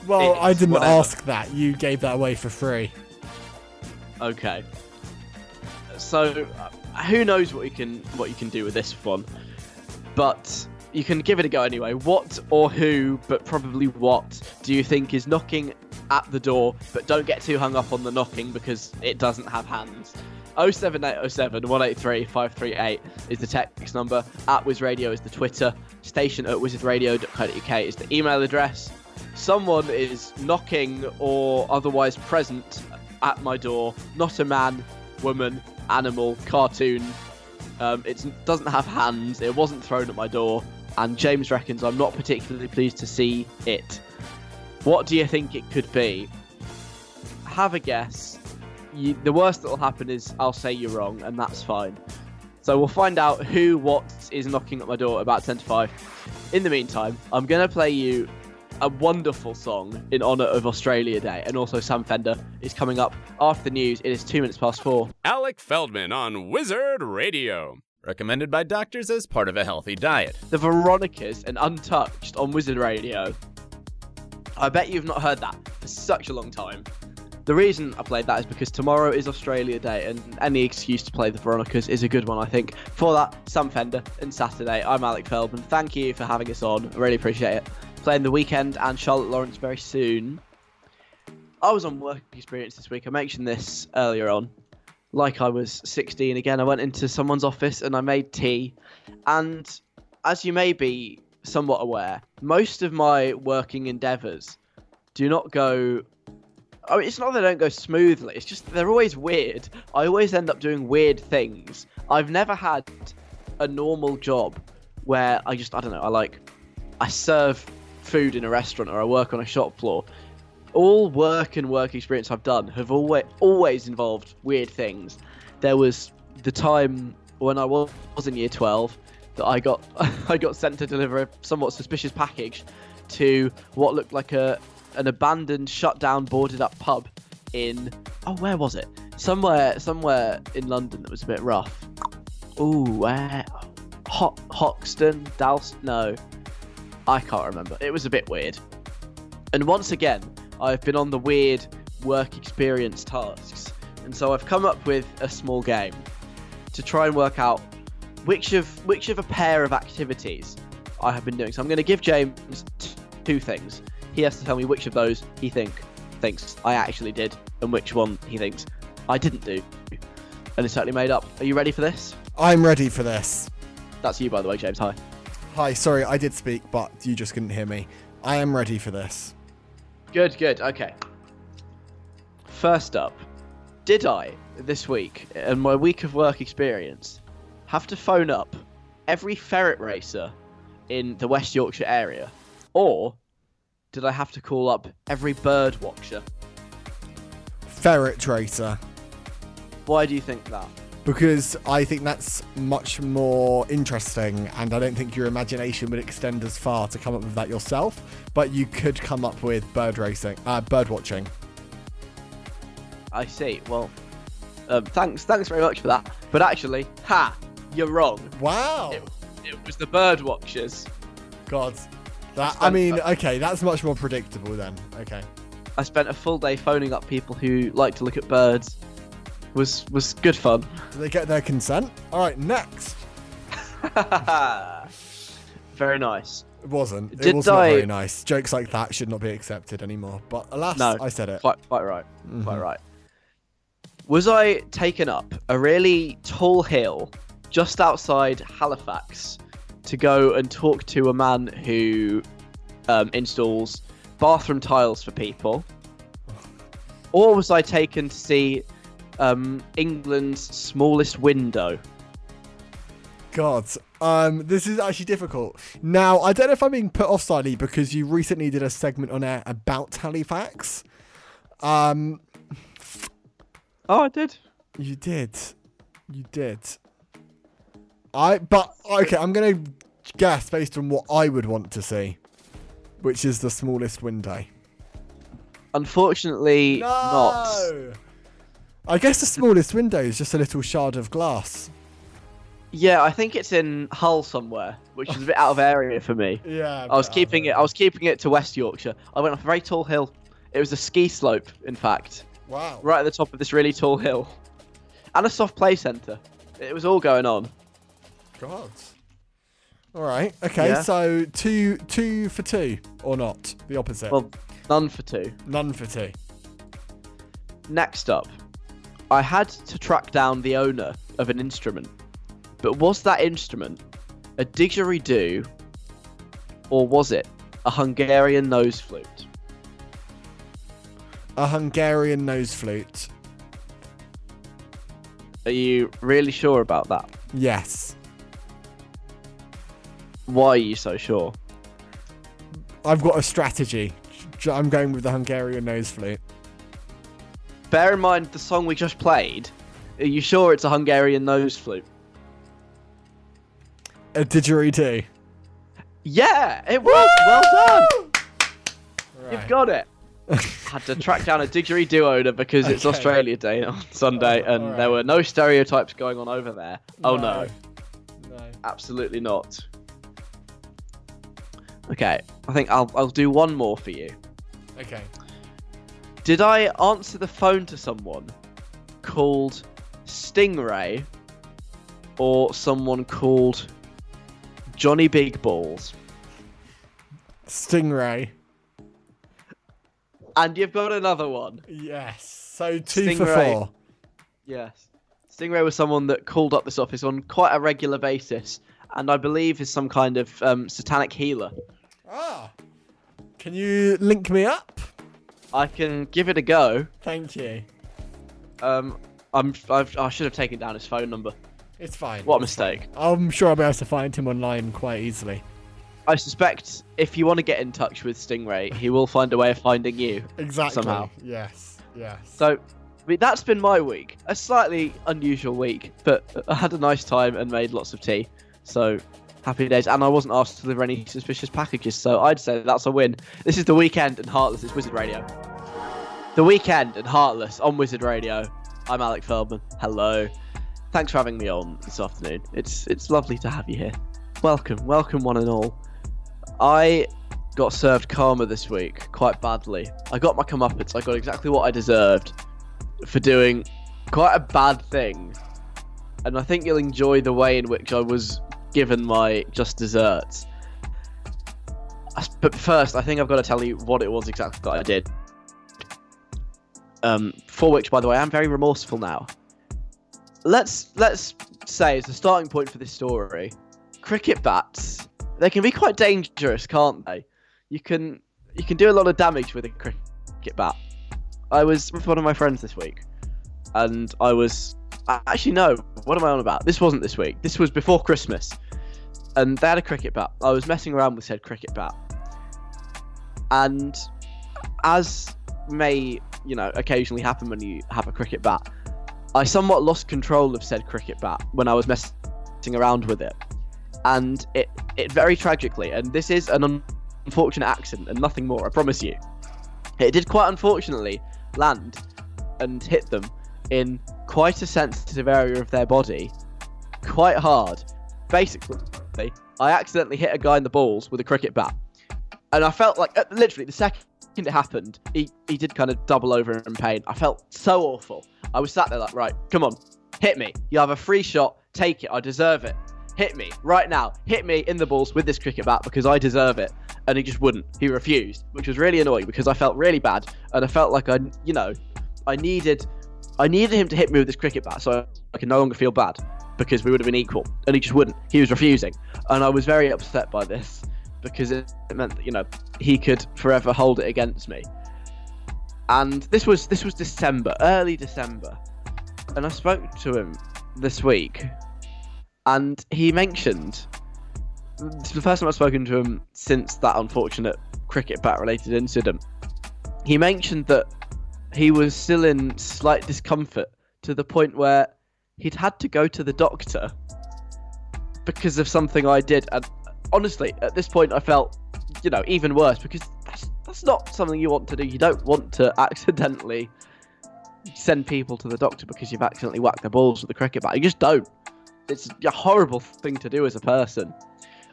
Well, I didn't whatever. ask that. You gave that away for free. Okay. So, uh, who knows what you can what you can do with this one? But you can give it a go anyway. What or who, but probably what, do you think is knocking at the door? But don't get too hung up on the knocking because it doesn't have hands. 07807 183 538 is the text number. At Wiz Radio is the Twitter. Station at wizardradio.co.uk is the email address. Someone is knocking or otherwise present at my door. Not a man, woman, animal, cartoon. Um, it doesn't have hands. It wasn't thrown at my door. And James reckons I'm not particularly pleased to see it. What do you think it could be? Have a guess. You, the worst that will happen is I'll say you're wrong, and that's fine. So we'll find out who, what is knocking at my door about 10 to 5. In the meantime, I'm going to play you a wonderful song in honour of Australia Day, and also Sam Fender is coming up after the news. It is two minutes past four. Alec Feldman on Wizard Radio. Recommended by doctors as part of a healthy diet. The Veronicas and Untouched on Wizard Radio. I bet you've not heard that for such a long time. The reason I played that is because tomorrow is Australia Day, and any excuse to play the Veronicas is a good one, I think. For that, Sam Fender and Saturday. I'm Alec Feldman. Thank you for having us on. I really appreciate it. Playing the Weeknd and Charlotte Lawrence very soon. I was on work experience this week. I mentioned this earlier on. Like I was 16 again, I went into someone's office and I made tea. And as you may be somewhat aware, most of my working endeavours do not go. I mean, it's not that they don't go smoothly. It's just they're always weird. I always end up doing weird things. I've never had a normal job where I just I don't know. I like I serve food in a restaurant or I work on a shop floor. All work and work experience I've done have always always involved weird things. There was the time when I was in year 12 that I got I got sent to deliver a somewhat suspicious package to what looked like a an abandoned, shut down, boarded up pub in oh where was it? Somewhere somewhere in London that was a bit rough. Ooh, where? Hoxton, Dalston? No, I can't remember. It was a bit weird. And once again, I've been on the weird work experience tasks, and so I've come up with a small game to try and work out which of which of a pair of activities I have been doing. So I'm going to give James t- two things. He has to tell me which of those he think thinks I actually did, and which one he thinks I didn't do. And it's totally made up. Are you ready for this? I'm ready for this. That's you, by the way, James. Hi. Hi, sorry, I did speak, but you just couldn't hear me. I am ready for this. Good, good. Okay. First up, did I this week, in my week of work experience, have to phone up every ferret racer in the West Yorkshire area? Or did I have to call up every bird watcher? Ferret Racer. Why do you think that? Because I think that's much more interesting, and I don't think your imagination would extend as far to come up with that yourself. But you could come up with bird racing, uh, bird watching. I see. Well, um, thanks, thanks very much for that. But actually, ha, you're wrong. Wow. It, it was the bird watchers. God. That I mean, okay, that's much more predictable then. Okay. I spent a full day phoning up people who like to look at birds was was good fun. Did they get their consent? All right, next. Very nice. It wasn't. It Did was not I- very nice. Jokes like that should not be accepted anymore. But alas, No, I said it. Quite quite right. Mm-hmm. Quite right. Was I taken up a really tall hill just outside Halifax to go and talk to a man who um, installs bathroom tiles for people? Or was I taken to see um, England's smallest window? God, um, this is actually difficult. Now, I don't know if I'm being put off slightly because you recently did a segment on air about Halifax. Um, Oh, I did. you did, you did. I, but okay, I'm gonna guess based on what I would want to see, which is the smallest window. Unfortunately, not. I guess the smallest window is just a little shard of glass. Yeah, I think it's in Hull somewhere, which is a bit out of area for me. Yeah, I was keeping it. I was keeping it to West Yorkshire. I went off a very tall hill. It was a ski slope, in fact, Wow. right at the top of this really tall hill, and a soft play centre. It was all going on. God. All right. Okay. Yeah. So two, two for two, or not? The opposite. Well, none for two. None for two. Next up, I had to track down the owner of an instrument, but was that instrument a didgeridoo, or was it a Hungarian nose flute? A Hungarian nose flute. Are you really sure about that? Yes. Why are you so sure? I've got a strategy. I'm going with the Hungarian nose flute. Bear in mind the song we just played. Are you sure it's a Hungarian nose flute? A didgeridoo. Yeah, it was. Well done. Right. You've got it. Had to track down a didgeridoo owner because it's Okay. Australia Day on Sunday, Oh, and alright. there were no stereotypes going on over there. Oh no, No. absolutely not. Okay, I think I'll I'll do one more for you. Okay. Did I answer the phone to someone called Stingray or someone called Johnny Big Balls? Stingray. And you've got another one. Yes. So two for Stingray. four. Yes. Stingray was someone that called up this office on quite a regular basis, and I believe is some kind of um, satanic healer. Ah. Can you link me up? I can give it a go. Thank you. Um, I'm, I've, I should have taken down his phone number. It's fine. What a mistake. I'm sure I'll be able to find him online quite easily. I suspect if you want to get in touch with Stingray, he will find a way of finding you. Exactly. Somehow. Yes. Yes. So, I mean, that's been my week. A slightly unusual week, but I had a nice time and made lots of tea. So, happy days. And I wasn't asked to deliver any suspicious packages, so I'd say that's a win. This is the Weeknd and Heartless. It's Wizard Radio. The Weeknd and Heartless on Wizard Radio. I'm Alec Feldman. Hello. Thanks for having me on this afternoon. It's it's lovely to have you here. Welcome, welcome one and all. I got served karma this week quite badly. I got my comeuppance. I got exactly what I deserved for doing quite a bad thing. And I think you'll enjoy the way in which I was given my just desserts. But first, I think I've got to tell you what it was exactly that I did. Um, for which, by the way, I'm very remorseful now. Let's let's say as a starting point for this story, cricket bats they can be quite dangerous, can't they? You can you can do a lot of damage with a cricket bat. I was with one of my friends this week, and I was actually no. What am I on about? This wasn't this week. This was before Christmas, and they had a cricket bat. I was messing around with said cricket bat, and as may you know occasionally happen when you have a cricket bat, I somewhat lost control of said cricket bat when I was messing around with it, and it it very tragically, and this is an un- unfortunate accident and nothing more. I promise you, it did quite unfortunately land and hit them in quite a sensitive area of their body, quite hard. Basically, I accidentally hit a guy in the balls with a cricket bat, and I felt like uh, literally the second it happened, he, he did kind of double over in pain. I felt so awful. I was sat there like, right, come on, hit me. You have a free shot, take it. I deserve it. Hit me right now. Hit me in the balls with this cricket bat because I deserve it. And he just wouldn't. He refused, which was really annoying because I felt really bad and I felt like I, you know, I needed, I needed him to hit me with this cricket bat so I can no longer feel bad because we would have been equal. And he just wouldn't. He was refusing, and I was very upset by this because it meant that you know he could forever hold it against me. And this was this was December, early December, and I spoke to him this week, and he mentioned it's the first time I've spoken to him since that unfortunate cricket bat related incident. He mentioned that he was still in slight discomfort to the point where he'd had to go to the doctor because of something I did. And honestly, at this point, I felt, you know, even worse because that's, that's not something you want to do. You don't want to accidentally send people to the doctor because you've accidentally whacked their balls with the cricket bat. You just don't. It's a horrible thing to do as a person.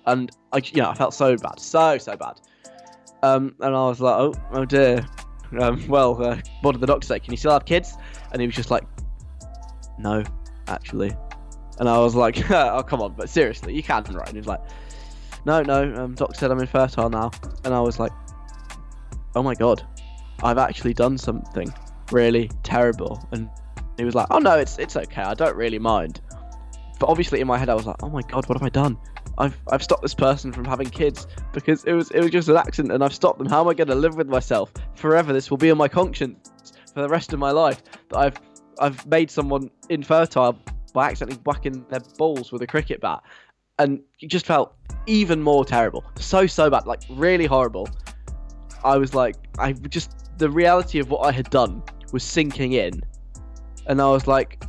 And I, you know, I felt so bad, so so bad. Um, and I was like, oh, oh dear. Um, well, uh, what did the doctor say? Can you still have kids? And he was just like, no, actually. And I was like, oh, come on, but seriously, you can, right? And he was like, no, no, um, doctor said I'm infertile now. And I was like, oh my god, I've actually done something really terrible. And he was like, oh no, it's it's okay, I don't really mind. But obviously in my head I was like, oh my god, what have I done? I've I've stopped this person from having kids because it was it was just an accident and I've stopped them. How am I going to live with myself forever? This will be on my conscience for the rest of my life that I've I've made someone infertile by accidentally whacking their balls with a cricket bat, and it just felt even more terrible. So so bad, like really horrible. I was like, I just the reality of what I had done was sinking in, and I was like,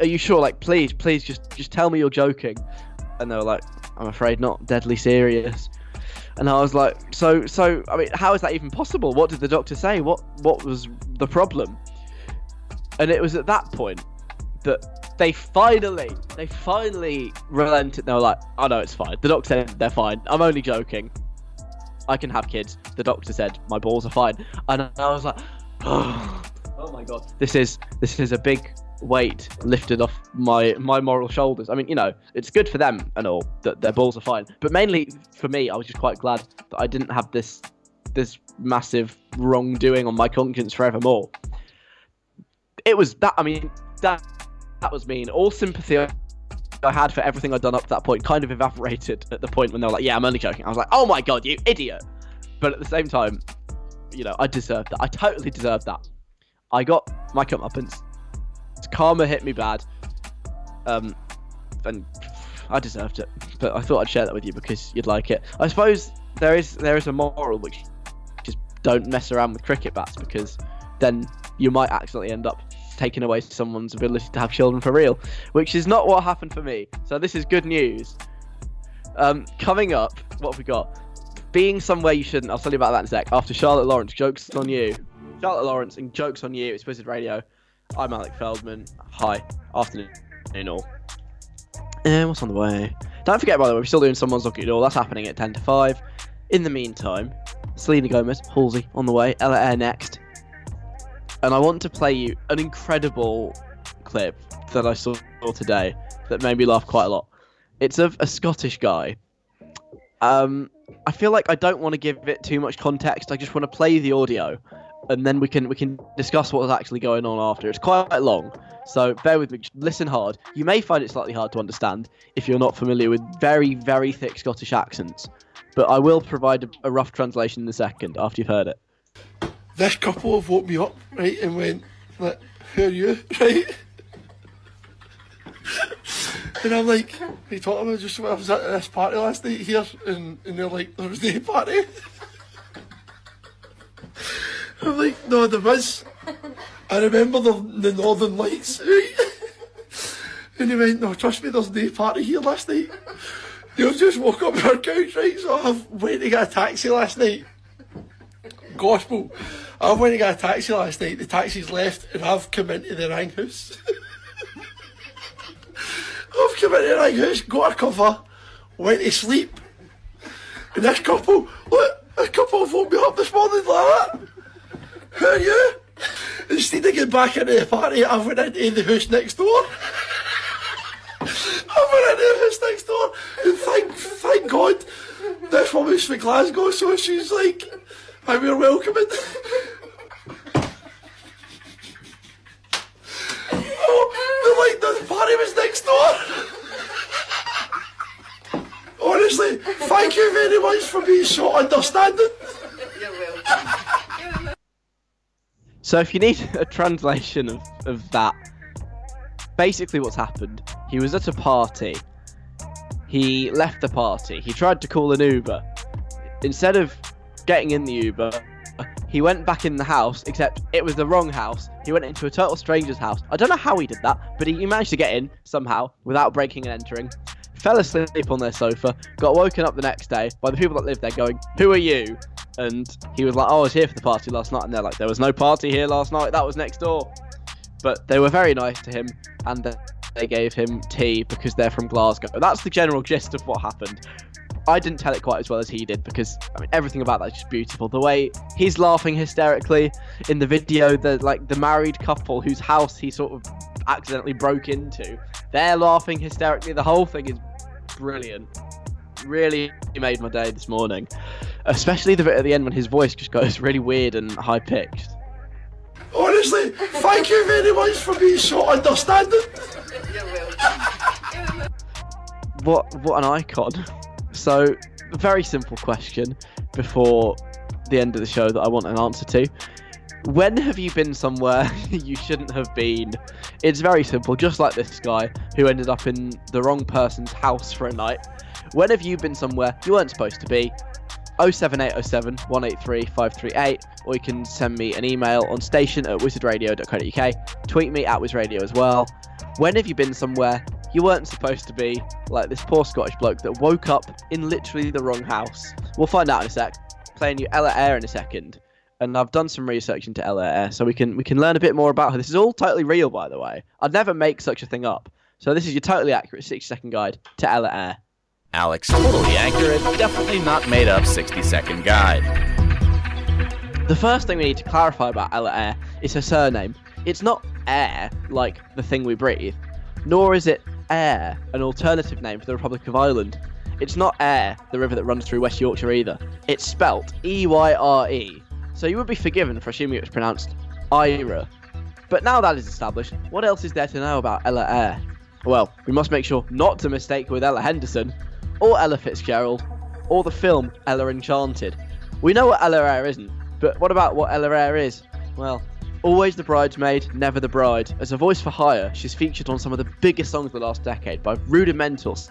"Are you sure? Like, please, please, just just tell me you're joking." And they were like, "I'm afraid not. Deadly serious." And I was like, "So, so, I mean, how is that even possible? What did the doctor say? What, what was the problem?" And it was at that point that they finally, they finally relented. They were like, "Oh no, it's fine." The doctor said they're fine. I'm only joking. I can have kids. The doctor said my balls are fine, and I was like, "Oh, oh my god, this is this is a big weight lifted off my my moral shoulders." I mean, you know, it's good for them and all that their balls are fine, but mainly for me, I was just quite glad that I didn't have this this massive wrongdoing on my conscience forevermore it was that. I mean, that that was mean. All sympathy I had for everything I'd done up to that point kind of evaporated at the point when they were like, "Yeah, I'm only joking." I was like, "Oh my god, you idiot!" But at the same time, you know, I deserved that. I totally deserved that. I got my comeuppance. Karma hit me bad, um, and I deserved it. But I thought I'd share that with you because you'd like it. I suppose there is there is a moral which just don't mess around with cricket bats because then you might accidentally end up taking away someone's ability to have children for real, which is not what happened for me. So this is good news. Um, coming up, what have we got? Being somewhere you shouldn't. I'll tell you about that in a sec. After Charlotte Lawrence, jokes on you. Charlotte Lawrence and jokes on you. It's Wizard Radio. I'm Alec Feldman. Hi, afternoon all. And what's on the way? Don't forget, by the way, we're still doing Someone's Looking at All. That's happening at 10 to 5. In the meantime, Selena Gomez, Halsey on the way. Ella Eyre next and I want to play you an incredible clip that I saw today that made me laugh quite a lot. It's of a Scottish guy. Um, I feel like I don't want to give it too much context. I just want to play the audio, and then we can we can discuss what was actually going on after. It's quite long, so bear with me. Listen hard. You may find it slightly hard to understand if you're not familiar with very very thick Scottish accents, but I will provide a, a rough translation in a second after you've heard it this couple have woke me up, right, and went, like, who are you, right? and I'm like, you talking about just I was at this party last night here, and, and they're like, there was no party. I'm like, no, there was. I remember the, the Northern Lights, and he went, no, trust me, there's no party here last night. You just woke up our couch, right? So I went to get a taxi last night. Gospel. I went and got a taxi last night. The taxi's left, and I've come into the Rang house. I've come into the Rang house, got a cover, went to sleep. And this couple, look, this couple woke me up this morning like that. Who are you? Instead of getting back into the party, I went into the house next door. I went into the house next door, and thank, thank God, this woman's from Glasgow, so she's like, I we're welcoming. oh, the, like, the party was next door. Honestly, thank you very much for being so understanding. So if you need a translation of, of that, basically what's happened, he was at a party. He left the party. He tried to call an Uber. Instead of getting in the Uber, he went back in the house, except it was the wrong house. He went into a total stranger's house. I don't know how he did that, but he, managed to get in somehow without breaking and entering. Fell asleep on their sofa, got woken up the next day by the people that lived there going, Who are you? And he was like, oh, I was here for the party last night. And they're like, There was no party here last night, that was next door. But they were very nice to him and they gave him tea because they're from Glasgow. That's the general gist of what happened. I didn't tell it quite as well as he did because I mean everything about that is just beautiful. The way he's laughing hysterically in the video, the like the married couple whose house he sort of accidentally broke into, they're laughing hysterically. The whole thing is brilliant. Really made my day this morning, especially the bit at the end when his voice just goes really weird and high pitched. Honestly, thank you very much for being so understanding. What what an icon. So, a very simple question before the end of the show that I want an answer to. When have you been somewhere you shouldn't have been? It's very simple, just like this guy who ended up in the wrong person's house for a night. When have you been somewhere you weren't supposed to be? 07807 183 538, or you can send me an email on station at wizardradio.co.uk. Tweet me at wizardradio as well. When have you been somewhere you weren't supposed to be, like this poor Scottish bloke that woke up in literally the wrong house? We'll find out in a sec. Playing you Ella Eyre in a second. And I've done some research into Ella Eyre, so we can we can learn a bit more about her. This is all totally real, by the way. I'd never make such a thing up. So this is your totally accurate 60 second guide to Ella Eyre. Alex, totally accurate, definitely not made up 60 second guide. The first thing we need to clarify about Ella Eyre is her surname. It's not air, like the thing we breathe, nor is it Air, an alternative name for the Republic of Ireland. It's not Air, the river that runs through West Yorkshire either. It's spelt E Y R E, so you would be forgiven for assuming it was pronounced Ira. But now that is established, what else is there to know about Ella Eyre? Well, we must make sure not to mistake with Ella Henderson, or Ella Fitzgerald, or the film Ella Enchanted. We know what Ella Eyre isn't, but what about what Ella Eyre is? Well, always the bridesmaid, never the bride. As a voice for hire, she's featured on some of the biggest songs of the last decade by Rudimentals,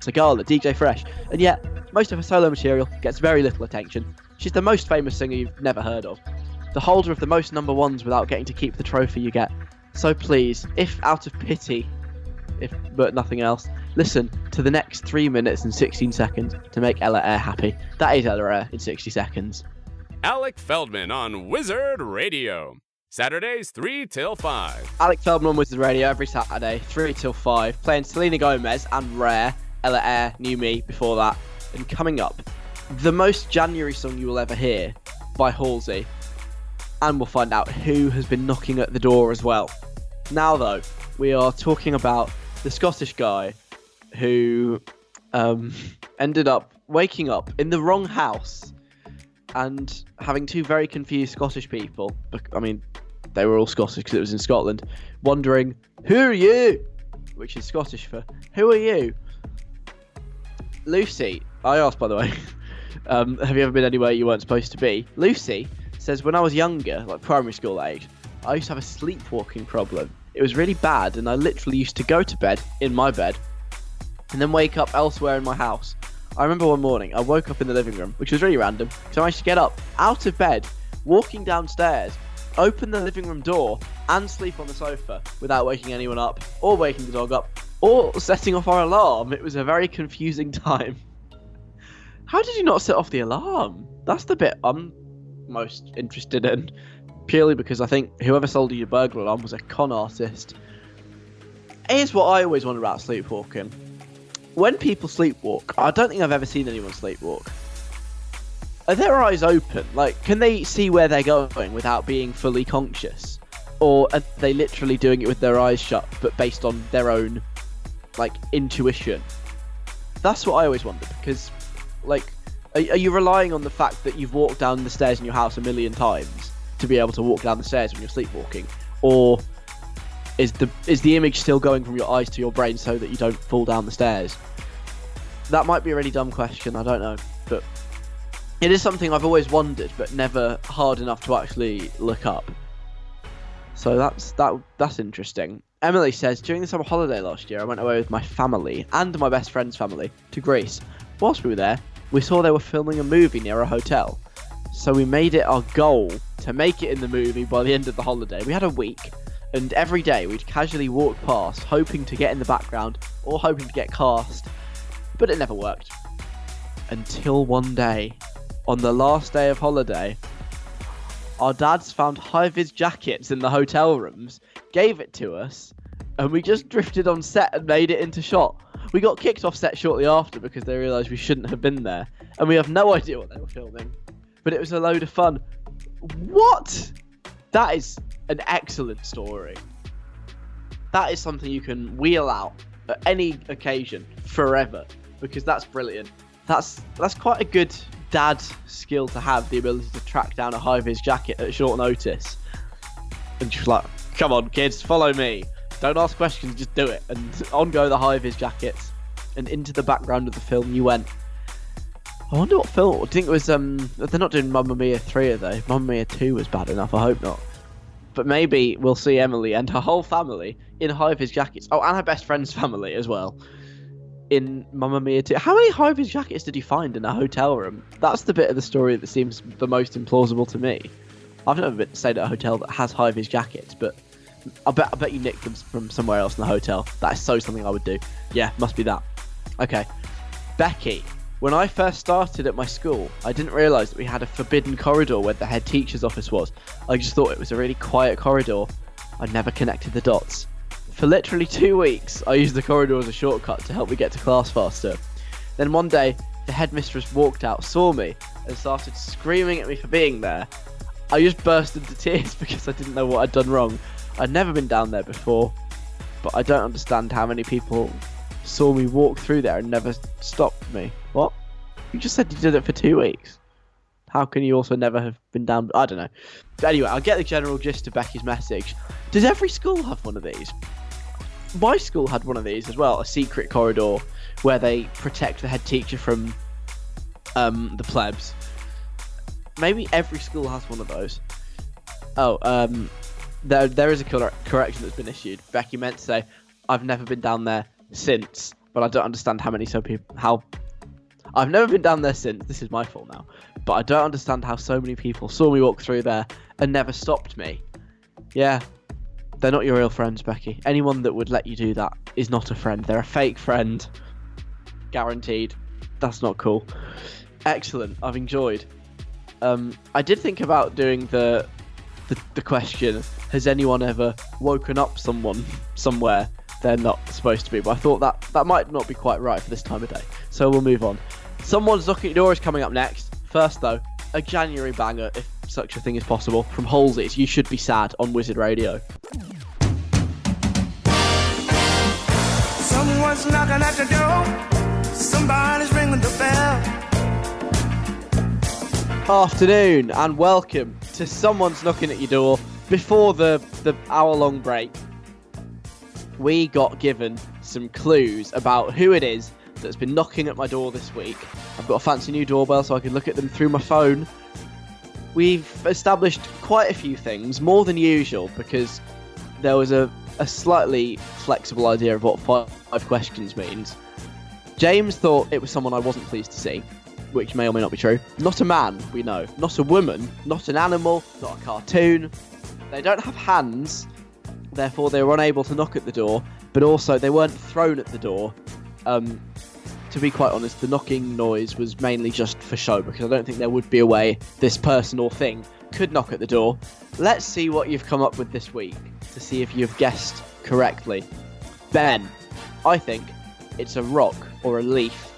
Sigala, DJ Fresh, and yet most of her solo material gets very little attention. She's the most famous singer you've never heard of, the holder of the most number ones without getting to keep the trophy you get. So please, if out of pity, if but nothing else, listen to the next 3 minutes and 16 seconds to make Ella Eyre happy. That is Ella Eyre in 60 seconds. Alec Feldman on Wizard Radio. Saturdays 3 till 5. Alec Feldman on Wizard Radio every Saturday, 3 till 5, playing Selena Gomez and Rare, Ella Eyre, New Me before that. And coming up, the most January song you will ever hear by Halsey. And we'll find out who has been knocking at the door as well. Now, though, we are talking about the Scottish guy who um, ended up waking up in the wrong house and having two very confused Scottish people. I mean, they were all Scottish because it was in Scotland, wondering, "Who are you?" Which is Scottish for "Who are you?" Lucy, I asked by the way, um, have you ever been anywhere you weren't supposed to be? Lucy says, when I was younger, like primary school age, I used to have a sleepwalking problem. It was really bad, and I literally used to go to bed in my bed and then wake up elsewhere in my house. I remember one morning I woke up in the living room, which was really random, so I managed to get up out of bed, walking downstairs, open the living room door, and sleep on the sofa without waking anyone up, or waking the dog up, or setting off our alarm. It was a very confusing time. How did you not set off the alarm? That's the bit I'm most interested in. Purely because I think whoever sold you your burglar alarm was a con artist. Here's what I always wonder about sleepwalking when people sleepwalk, I don't think I've ever seen anyone sleepwalk. are their eyes open? Like, can they see where they're going without being fully conscious? Or are they literally doing it with their eyes shut, but based on their own, like, intuition? That's what I always wonder, because, like, are, are you relying on the fact that you've walked down the stairs in your house a million times to be able to walk down the stairs when you're sleepwalking? Or is the is the image still going from your eyes to your brain so that you don't fall down the stairs? That might be a really dumb question, I don't know, but it is something I've always wondered, but never hard enough to actually look up. So that's that. That's interesting. Emily says during the summer holiday last year, I went away with my family and my best friend's family to Greece. Whilst we were there, we saw they were filming a movie near a hotel. So we made it our goal to make it in the movie by the end of the holiday. We had a week, and every day we'd casually walk past, hoping to get in the background or hoping to get cast, but it never worked. Until one day, on the last day of holiday, our dads found high vis jackets in the hotel rooms, gave it to us, and we just drifted on set and made it into shot. We got kicked off set shortly after because they realised we shouldn't have been there, and we have no idea what they were filming. But it was a load of fun. What? That is an excellent story. That is something you can wheel out at any occasion forever because that's brilliant. That's that's quite a good dad skill to have the ability to track down a high vis jacket at short notice and just like, come on, kids, follow me. Don't ask questions, just do it. And on go the high vis jackets, and into the background of the film you went. I wonder what film. I think it was. Um, they're not doing Mamma Mia three, are they? Mamma Mia two was bad enough. I hope not. But maybe we'll see Emily and her whole family in high vis jackets. Oh, and her best friend's family as well in Mamma Mia 2. How many high vis jackets did you find in a hotel room? That's the bit of the story that seems the most implausible to me. I've never been stayed at a hotel that has high vis jackets, but I bet I bet you nicked them from somewhere else in the hotel. That is so something I would do. Yeah, must be that. Okay, Becky. When I first started at my school, I didn't realise that we had a forbidden corridor where the head teacher's office was. I just thought it was a really quiet corridor. I never connected the dots. For literally two weeks, I used the corridor as a shortcut to help me get to class faster. Then one day, the headmistress walked out, saw me, and started screaming at me for being there. I just burst into tears because I didn't know what I'd done wrong. I'd never been down there before, but I don't understand how many people saw me walk through there and never stopped me. What? You just said you did it for two weeks. How can you also never have been down? I don't know. But anyway, I'll get the general gist of Becky's message. Does every school have one of these? My school had one of these as well, a secret corridor where they protect the head teacher from um, the plebs. Maybe every school has one of those. Oh, um, there there is a cor- correction that's been issued. Becky meant to say, "I've never been down there since," but I don't understand how many so people how. I've never been down there since. This is my fault now, but I don't understand how so many people saw me walk through there and never stopped me. Yeah, they're not your real friends, Becky. Anyone that would let you do that is not a friend. They're a fake friend. Guaranteed. That's not cool. Excellent. I've enjoyed. Um, I did think about doing the, the the question: Has anyone ever woken up someone somewhere they're not supposed to be? But I thought that that might not be quite right for this time of day. So we'll move on. Someone's knocking at your door is coming up next. First, though, a January banger, if such a thing is possible, from Halsey's You Should Be Sad on Wizard Radio. Someone's knocking at the door. Somebody's ringing the bell. Afternoon and welcome to Someone's Knocking at Your Door before the, the hour long break. We got given some clues about who it is that's been knocking at my door this week. I've got a fancy new doorbell so I can look at them through my phone. We've established quite a few things, more than usual, because there was a, a slightly flexible idea of what five, questions means. James thought it was someone I wasn't pleased to see, which may or may not be true. Not a man, we know. Not a woman. Not an animal. Not a cartoon. They don't have hands, therefore they were unable to knock at the door, but also they weren't thrown at the door. Um, to be quite honest, the knocking noise was mainly just for show because I don't think there would be a way this person or thing could knock at the door. Let's see what you've come up with this week to see if you've guessed correctly. Ben, I think it's a rock or a leaf,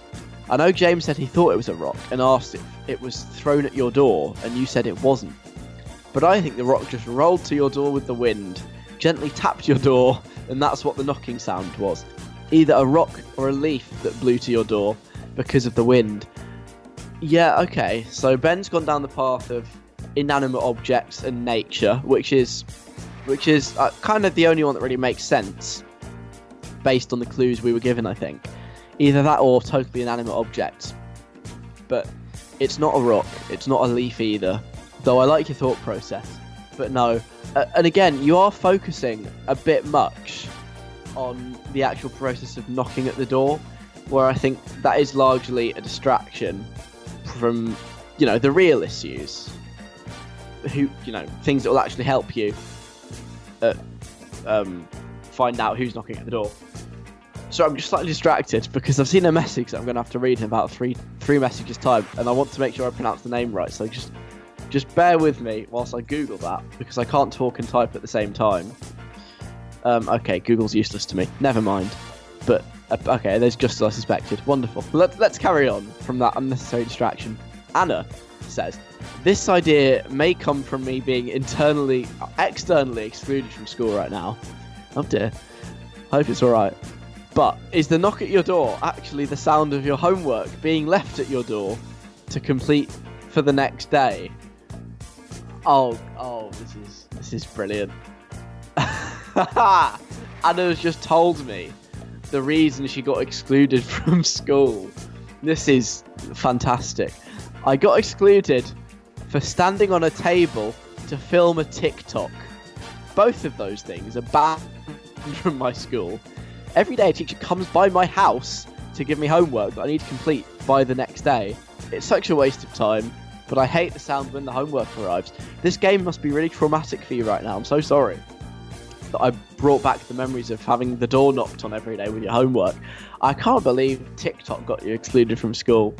I know James said he thought it was a rock and asked if it was thrown at your door, and you said it wasn't. But I think the rock just rolled to your door with the wind, gently tapped your door, and that's what the knocking sound was. Either a rock or a leaf that blew to your door because of the wind. Yeah, okay. So Ben's gone down the path of inanimate objects and nature, which is which is uh, kind of the only one that really makes sense based on the clues we were given, I think. Either that or totally inanimate objects. But it's not a rock, it's not a leaf either. Though I like your thought process. But no. Uh, and again, you are focusing a bit much on the actual process of knocking at the door, where I think that is largely a distraction from, you know, the real issues. Who, you know, things that will actually help you uh, um, find out who's knocking at the door. So I'm just slightly distracted because I've seen a message that I'm going to have to read in about three three messages time, and I want to make sure I pronounce the name right. So just just bear with me whilst I Google that because I can't talk and type at the same time. Um, okay, Google's useless to me. Never mind. But uh, okay, there's just as I suspected. Wonderful. Let, let's carry on from that unnecessary distraction. Anna says, "This idea may come from me being internally, externally excluded from school right now. Oh dear. Hope it's all right." But is the knock at your door actually the sound of your homework being left at your door to complete for the next day? Oh, oh, this is this is brilliant. Anna's just told me the reason she got excluded from school. This is fantastic. I got excluded for standing on a table to film a TikTok. Both of those things are banned from my school. Every day a teacher comes by my house to give me homework that I need to complete by the next day. It's such a waste of time, but I hate the sound when the homework arrives. This game must be really traumatic for you right now. I'm so sorry that I brought back the memories of having the door knocked on every day with your homework. I can't believe TikTok got you excluded from school.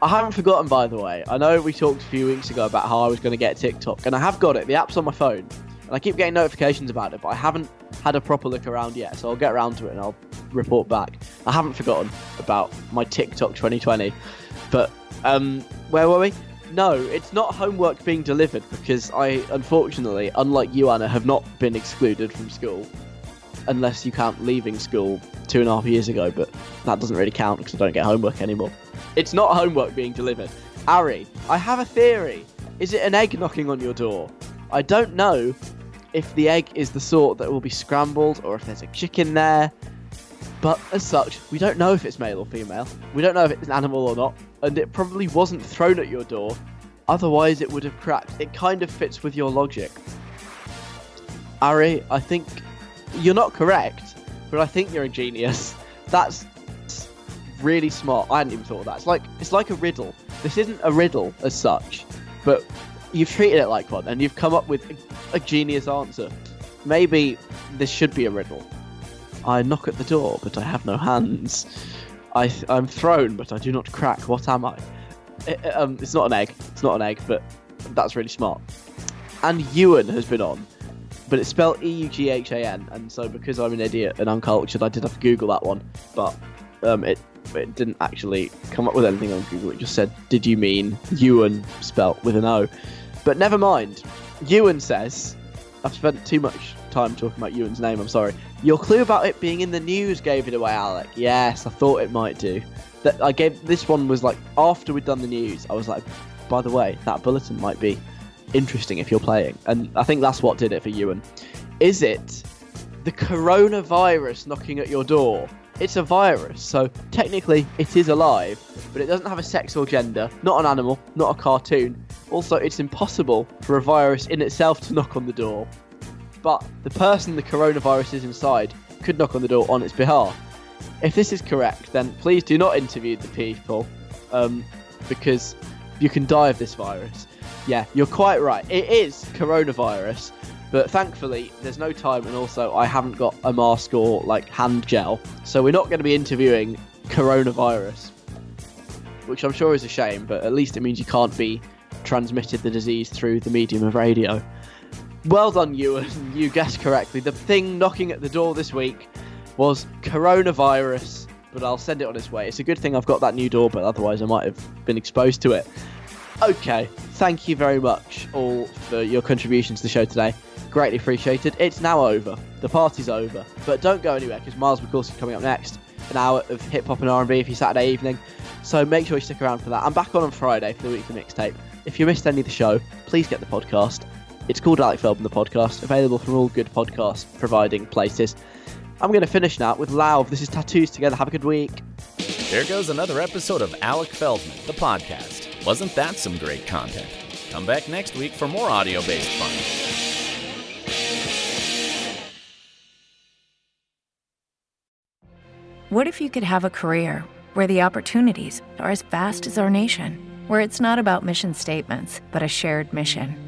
I haven't forgotten, by the way. I know we talked a few weeks ago about how I was going to get TikTok, and I have got it. The app's on my phone, and I keep getting notifications about it, but I haven't had a proper look around yet, so I'll get around to it and I'll report back. I haven't forgotten about my TikTok 2020. But, um, where were we? No, it's not homework being delivered because I, unfortunately, unlike you, Anna, have not been excluded from school. Unless you count leaving school two and a half years ago, but that doesn't really count because I don't get homework anymore. It's not homework being delivered. Ari, I have a theory. Is it an egg knocking on your door? I don't know if the egg is the sort that will be scrambled or if there's a chicken there. But as such, we don't know if it's male or female. We don't know if it's an animal or not, and it probably wasn't thrown at your door. Otherwise, it would have cracked. It kind of fits with your logic. Ari, I think you're not correct, but I think you're a genius. That's really smart. I hadn't even thought of that. It's like it's like a riddle. This isn't a riddle as such, but you've treated it like one, and you've come up with a, a genius answer. Maybe this should be a riddle. I knock at the door, but I have no hands. I I'm thrown, but I do not crack. What am I? It, um, it's not an egg. It's not an egg, but that's really smart. And Ewan has been on, but it's spelled E U G H A N, and so because I'm an idiot and uncultured, I did have to Google that one, but um, it it didn't actually come up with anything on Google. It just said, "Did you mean Ewan spelt with an O?" But never mind. Ewan says, "I've spent too much time talking about Ewan's name. I'm sorry. Your clue about it being in the news gave it away, Alec. Yes, I thought it might do. That I gave this one was like after we'd done the news. I was like, by the way, that bulletin might be interesting if you're playing, and I think that's what did it for Ewan. Is it the coronavirus knocking at your door? It's a virus, so technically it is alive, but it doesn't have a sex or gender, not an animal, not a cartoon. Also, it's impossible for a virus in itself to knock on the door. But the person the coronavirus is inside could knock on the door on its behalf. If this is correct, then please do not interview the people, um, because you can die of this virus. Yeah, you're quite right. It is coronavirus, but thankfully there's no time, and also I haven't got a mask or like hand gel, so we're not going to be interviewing coronavirus, which I'm sure is a shame. But at least it means you can't be transmitted the disease through the medium of radio. Well done, Ewan. You guessed correctly. The thing knocking at the door this week was coronavirus, but I'll send it on its way. It's a good thing I've got that new doorbell, otherwise I might have been exposed to it. Okay, thank you very much all for your contributions to the show today. Greatly appreciated. It's now over. The party's over. But don't go anywhere because Miles McCourse is coming up next. An hour of hip hop and R&B for your Saturday evening. So make sure you stick around for that. I'm back on on Friday for the weekly mixtape. If you missed any of the show, please get the podcast. It's called Alec Feldman the podcast, available from all good podcast providing places. I'm going to finish now with Lauv. This is Tattoos Together. Have a good week. There goes another episode of Alec Feldman, the podcast. Wasn't that some great content? Come back next week for more audio based fun. What if you could have a career where the opportunities are as vast as our nation, where it's not about mission statements, but a shared mission?